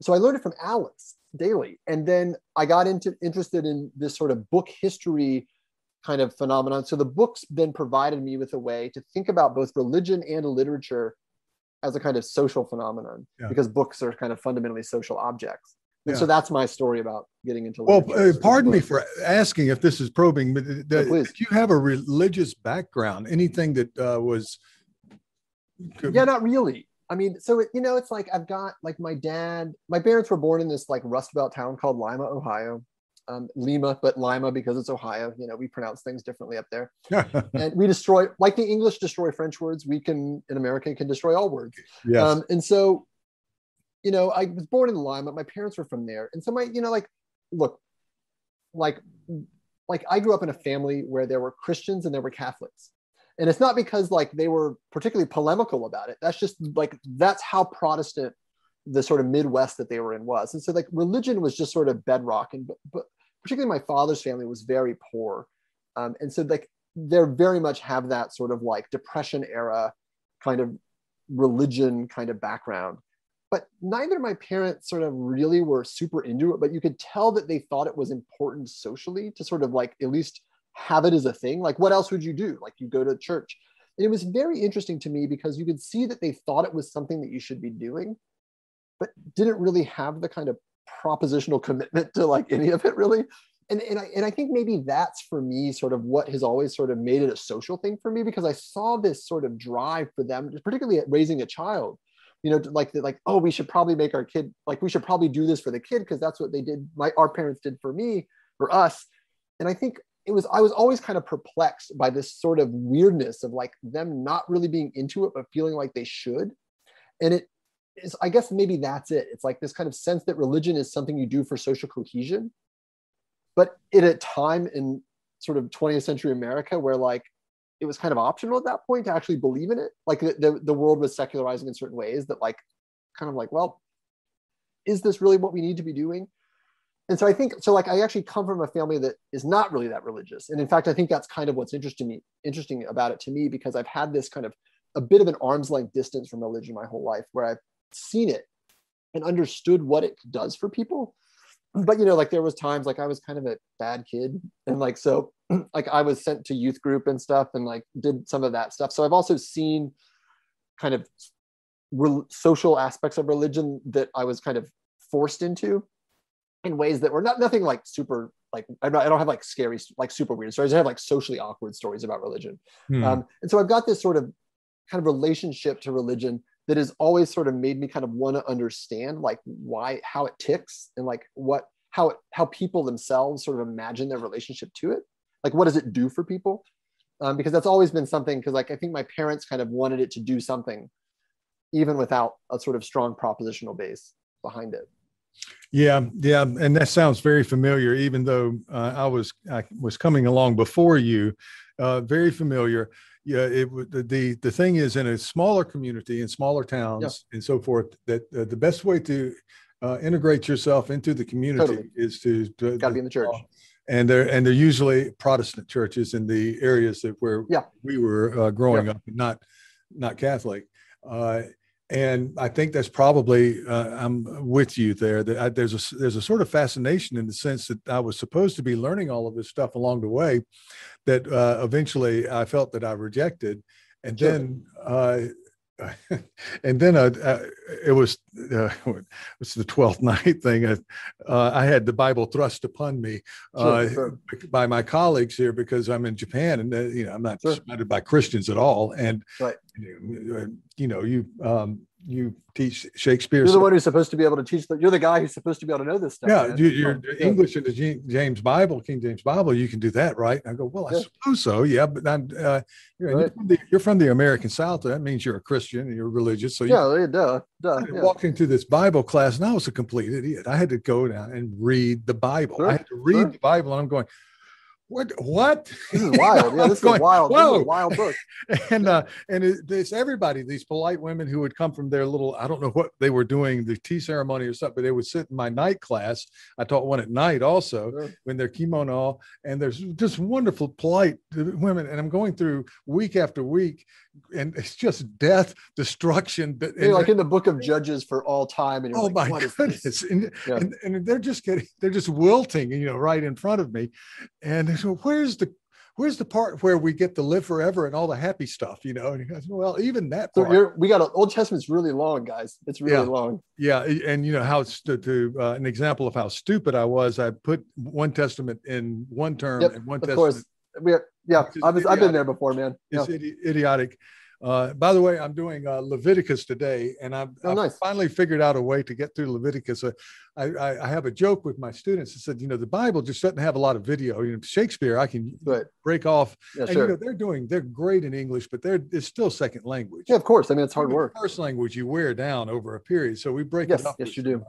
So I learned it from Alice Dailey. And then I got into interested in this sort of book history kind of phenomenon. So the books then provided me with a way to think about both religion and literature as a kind of social phenomenon yeah. because books are kind of fundamentally social objects. And yeah. so that's my story about getting into. Well, uh, pardon me for asking if this is probing, but the, no, you have a religious background? Anything that uh, was? Yeah, not really. I mean, so it, you know, it's like I've got like my dad. My parents were born in this like Rust Belt town called Lima, Ohio. Um, Lima, but Lima because it's Ohio. You know, we pronounce things differently up there. and we destroy, like the English destroy French words. We can in America can destroy all words. Yes. Um, and so you know, I was born in Lima. My parents were from there, and so my, you know, like, look, like, like I grew up in a family where there were Christians and there were Catholics, and it's not because like they were particularly polemical about it. That's just like that's how Protestant the sort of Midwest that they were in was, and so like religion was just sort of bedrock, and but, particularly my father's family was very poor, um, and so like they're very much have that sort of like depression era kind of religion kind of background but neither of my parents sort of really were super into it but you could tell that they thought it was important socially to sort of like at least have it as a thing. Like what else would you do? Like you go to church. And it was very interesting to me because you could see that they thought it was something that you should be doing but didn't really have the kind of propositional commitment to like any of it really. And, and, I, and I think maybe that's for me sort of what has always sort of made it a social thing for me because I saw this sort of drive for them, particularly at raising a child, you know, like like oh, we should probably make our kid like we should probably do this for the kid because that's what they did. My our parents did for me for us, and I think it was I was always kind of perplexed by this sort of weirdness of like them not really being into it but feeling like they should, and it is I guess maybe that's it. It's like this kind of sense that religion is something you do for social cohesion, but at a time in sort of 20th century America where like it was kind of optional at that point to actually believe in it. Like the, the, the world was secularizing in certain ways that like kind of like, well, is this really what we need to be doing? And so I think so like I actually come from a family that is not really that religious. And in fact, I think that's kind of what's interesting me, interesting about it to me because I've had this kind of a bit of an arm's length distance from religion my whole life where I've seen it and understood what it does for people but you know like there was times like i was kind of a bad kid and like so like i was sent to youth group and stuff and like did some of that stuff. So i've also seen kind of re- social aspects of religion that i was kind of forced into in ways that were not nothing like super like I'm not, i don't have like scary like super weird stories. I have like socially awkward stories about religion. Hmm. um, and so i've got this sort of kind of relationship to religion that has always sort of made me kind of want to understand like why how it ticks and like what how it, how people themselves sort of imagine their relationship to it like what does it do for people um, because that's always been something because like i think my parents kind of wanted it to do something even without a sort of strong propositional base behind it yeah yeah and that sounds very familiar even though uh, i was i was coming along before you uh, very familiar yeah, it the the thing is in a smaller community in smaller towns yeah. and so forth that uh, the best way to uh, integrate yourself into the community totally. is to, to got to be in the church. And they're and they're usually Protestant churches in the areas that where yeah. we were uh, growing yeah. up, not not Catholic. Uh, and I think that's probably uh, I'm with you there. That I, there's a there's a sort of fascination in the sense that I was supposed to be learning all of this stuff along the way, that uh, eventually I felt that I rejected, and sure. then uh, and then uh, uh, it was uh, it's the twelfth night thing. Uh, I had the Bible thrust upon me uh, sure, sure. by my colleagues here because I'm in Japan and uh, you know I'm not sure. surrounded by Christians at all. And right. you know you um, you teach Shakespeare. You're the one who's supposed to be able to teach. The, you're the guy who's supposed to be able to know this stuff. Yeah, you, are yeah. English in the James Bible, King James Bible. You can do that, right? I go, well, I yeah. suppose so. Yeah, but I'm, uh, you're, right. you're, from the, you're, from the, American South. That means you're a Christian and you're religious. So yeah, you, duh, duh. Yeah. Walked into this Bible class, and I was a complete idiot. I had to go down and read the Bible. Sure. I had to read sure. the Bible, and I'm going what what? This is wild. Yeah this is going, wild whoa. wild book. And uh and it, it's everybody these polite women who would come from their little i don't know what they were doing the tea ceremony or something but they would sit in my night class. I taught one at night also sure. when they're kimono and there's just wonderful polite women. And i'm going through week after week and it's just death, destruction. But like in the book of Judges for all time. And oh like, my goodness! And, yeah. and, and, they're just getting, they're just wilting, you know, right in front of me. And so, where's the, where's the part where we get to live forever and all the happy stuff, you know? And he goes, well, even that. Part, so we got a, Old Testament's really long, guys. It's really yeah, long. Yeah, and you know how to, to uh, an example of how stupid I was. I put one Testament in one term yep, and one Testament. Course we yeah, I was, I've been there before, man. It's idiotic. Uh, by the way, I'm doing uh, Leviticus today, and I've, oh. I've, finally figured out a way to get through Leviticus. Uh, I, I, I, have a joke with my students. I said, you know, the Bible just doesn't have a lot of video. You know, Shakespeare, I can right. break off. Yeah, and, sure. you know, they're doing, they're great in English, but they're it's still second language. Yeah, of course. I mean, it's hard work. First language you wear down over a period, so we break yes, it up. Yes, you do.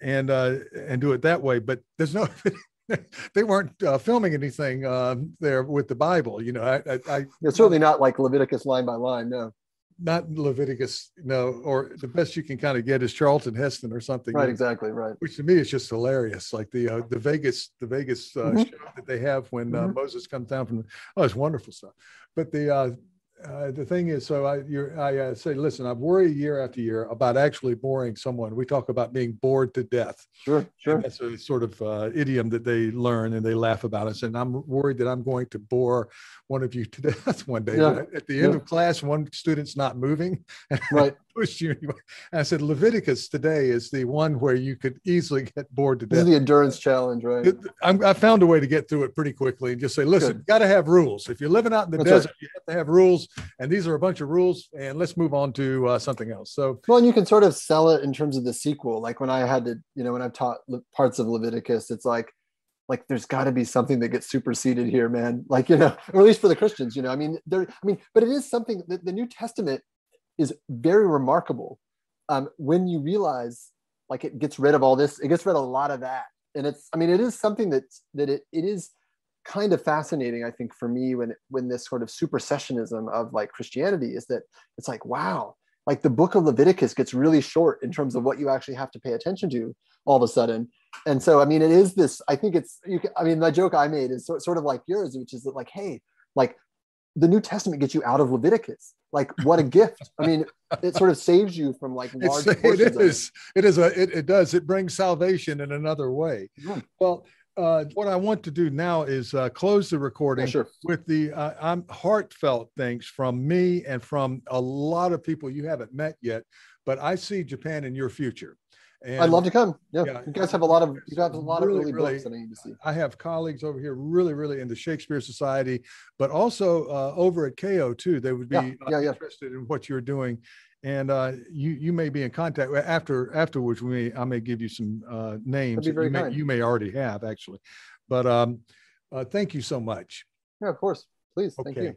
And uh, and do it that way, but there's no they weren't uh, filming anything uh, there with the Bible. You know, I, I, I it's certainly not like Leviticus line by line. No, not Leviticus. No, or the best you can kind of get is Charlton Heston or something. Right, exactly, right. Which to me is just hilarious. Like the uh, the Vegas the Vegas uh, mm-hmm. show that they have when uh, mm-hmm. Moses comes down from. Oh, it's wonderful stuff. But the uh, the thing is, so I, I uh, say, listen, I worry year after year about actually boring someone. We talk about being bored to death. Sure, sure. And that's a sort of uh, idiom that they learn and they laugh about us. And I'm worried that I'm going to bore one of you to death one day. Yeah. At the end yeah. of class, one student's not moving. Right. push you. And I said, Leviticus today is the one where you could easily get bored to death. This is the endurance challenge, right? i I found a way to get through it pretty quickly and just say, listen, you got to have rules. If you're living out in the That's desert, right. you have to have rules. And these are a bunch of rules. And let's move on to uh, something else. So, well, and you can sort of sell it in terms of the sequel. Like when I had to, you know, when I've taught parts of Leviticus, it's like, like there's got to be something that gets superseded here man like you know or at least for the christians you know i mean there i mean but it is something that the new testament is very remarkable um, when you realize like it gets rid of all this it gets rid of a lot of that and it's i mean it is something that that it, it is kind of fascinating i think for me when when this sort of supersessionism of like christianity is that it's like wow like the book of leviticus gets really short in terms of what you actually have to pay attention to all of a sudden. And so i mean it is this i think it's you can, i mean the joke i made is sort, sort of like yours which is that like hey like the new testament gets you out of leviticus. Like what a gift. I mean it sort of saves you from like large it's, it. is. It. it is a it, it does. It brings salvation in another way. Yeah. well uh, what I want to do now is uh, close the recording sure. with the uh, I'm heartfelt thanks from me and from a lot of people you haven't met yet, but I see Japan in your future. And, I'd love to come. Yeah. yeah. you guys have a lot of you have a lot really, of really, really books that I need to see. I have colleagues over here really, really into Shakespeare Society, but also uh, over at Keio too. They would be yeah, yeah, yeah. interested in what you're doing, and uh, you you may be in contact after afterwards. We may I may give you some uh, names you may, you may already have actually, but um, uh, thank you so much. Yeah, of course. Please. Okay. Thank you.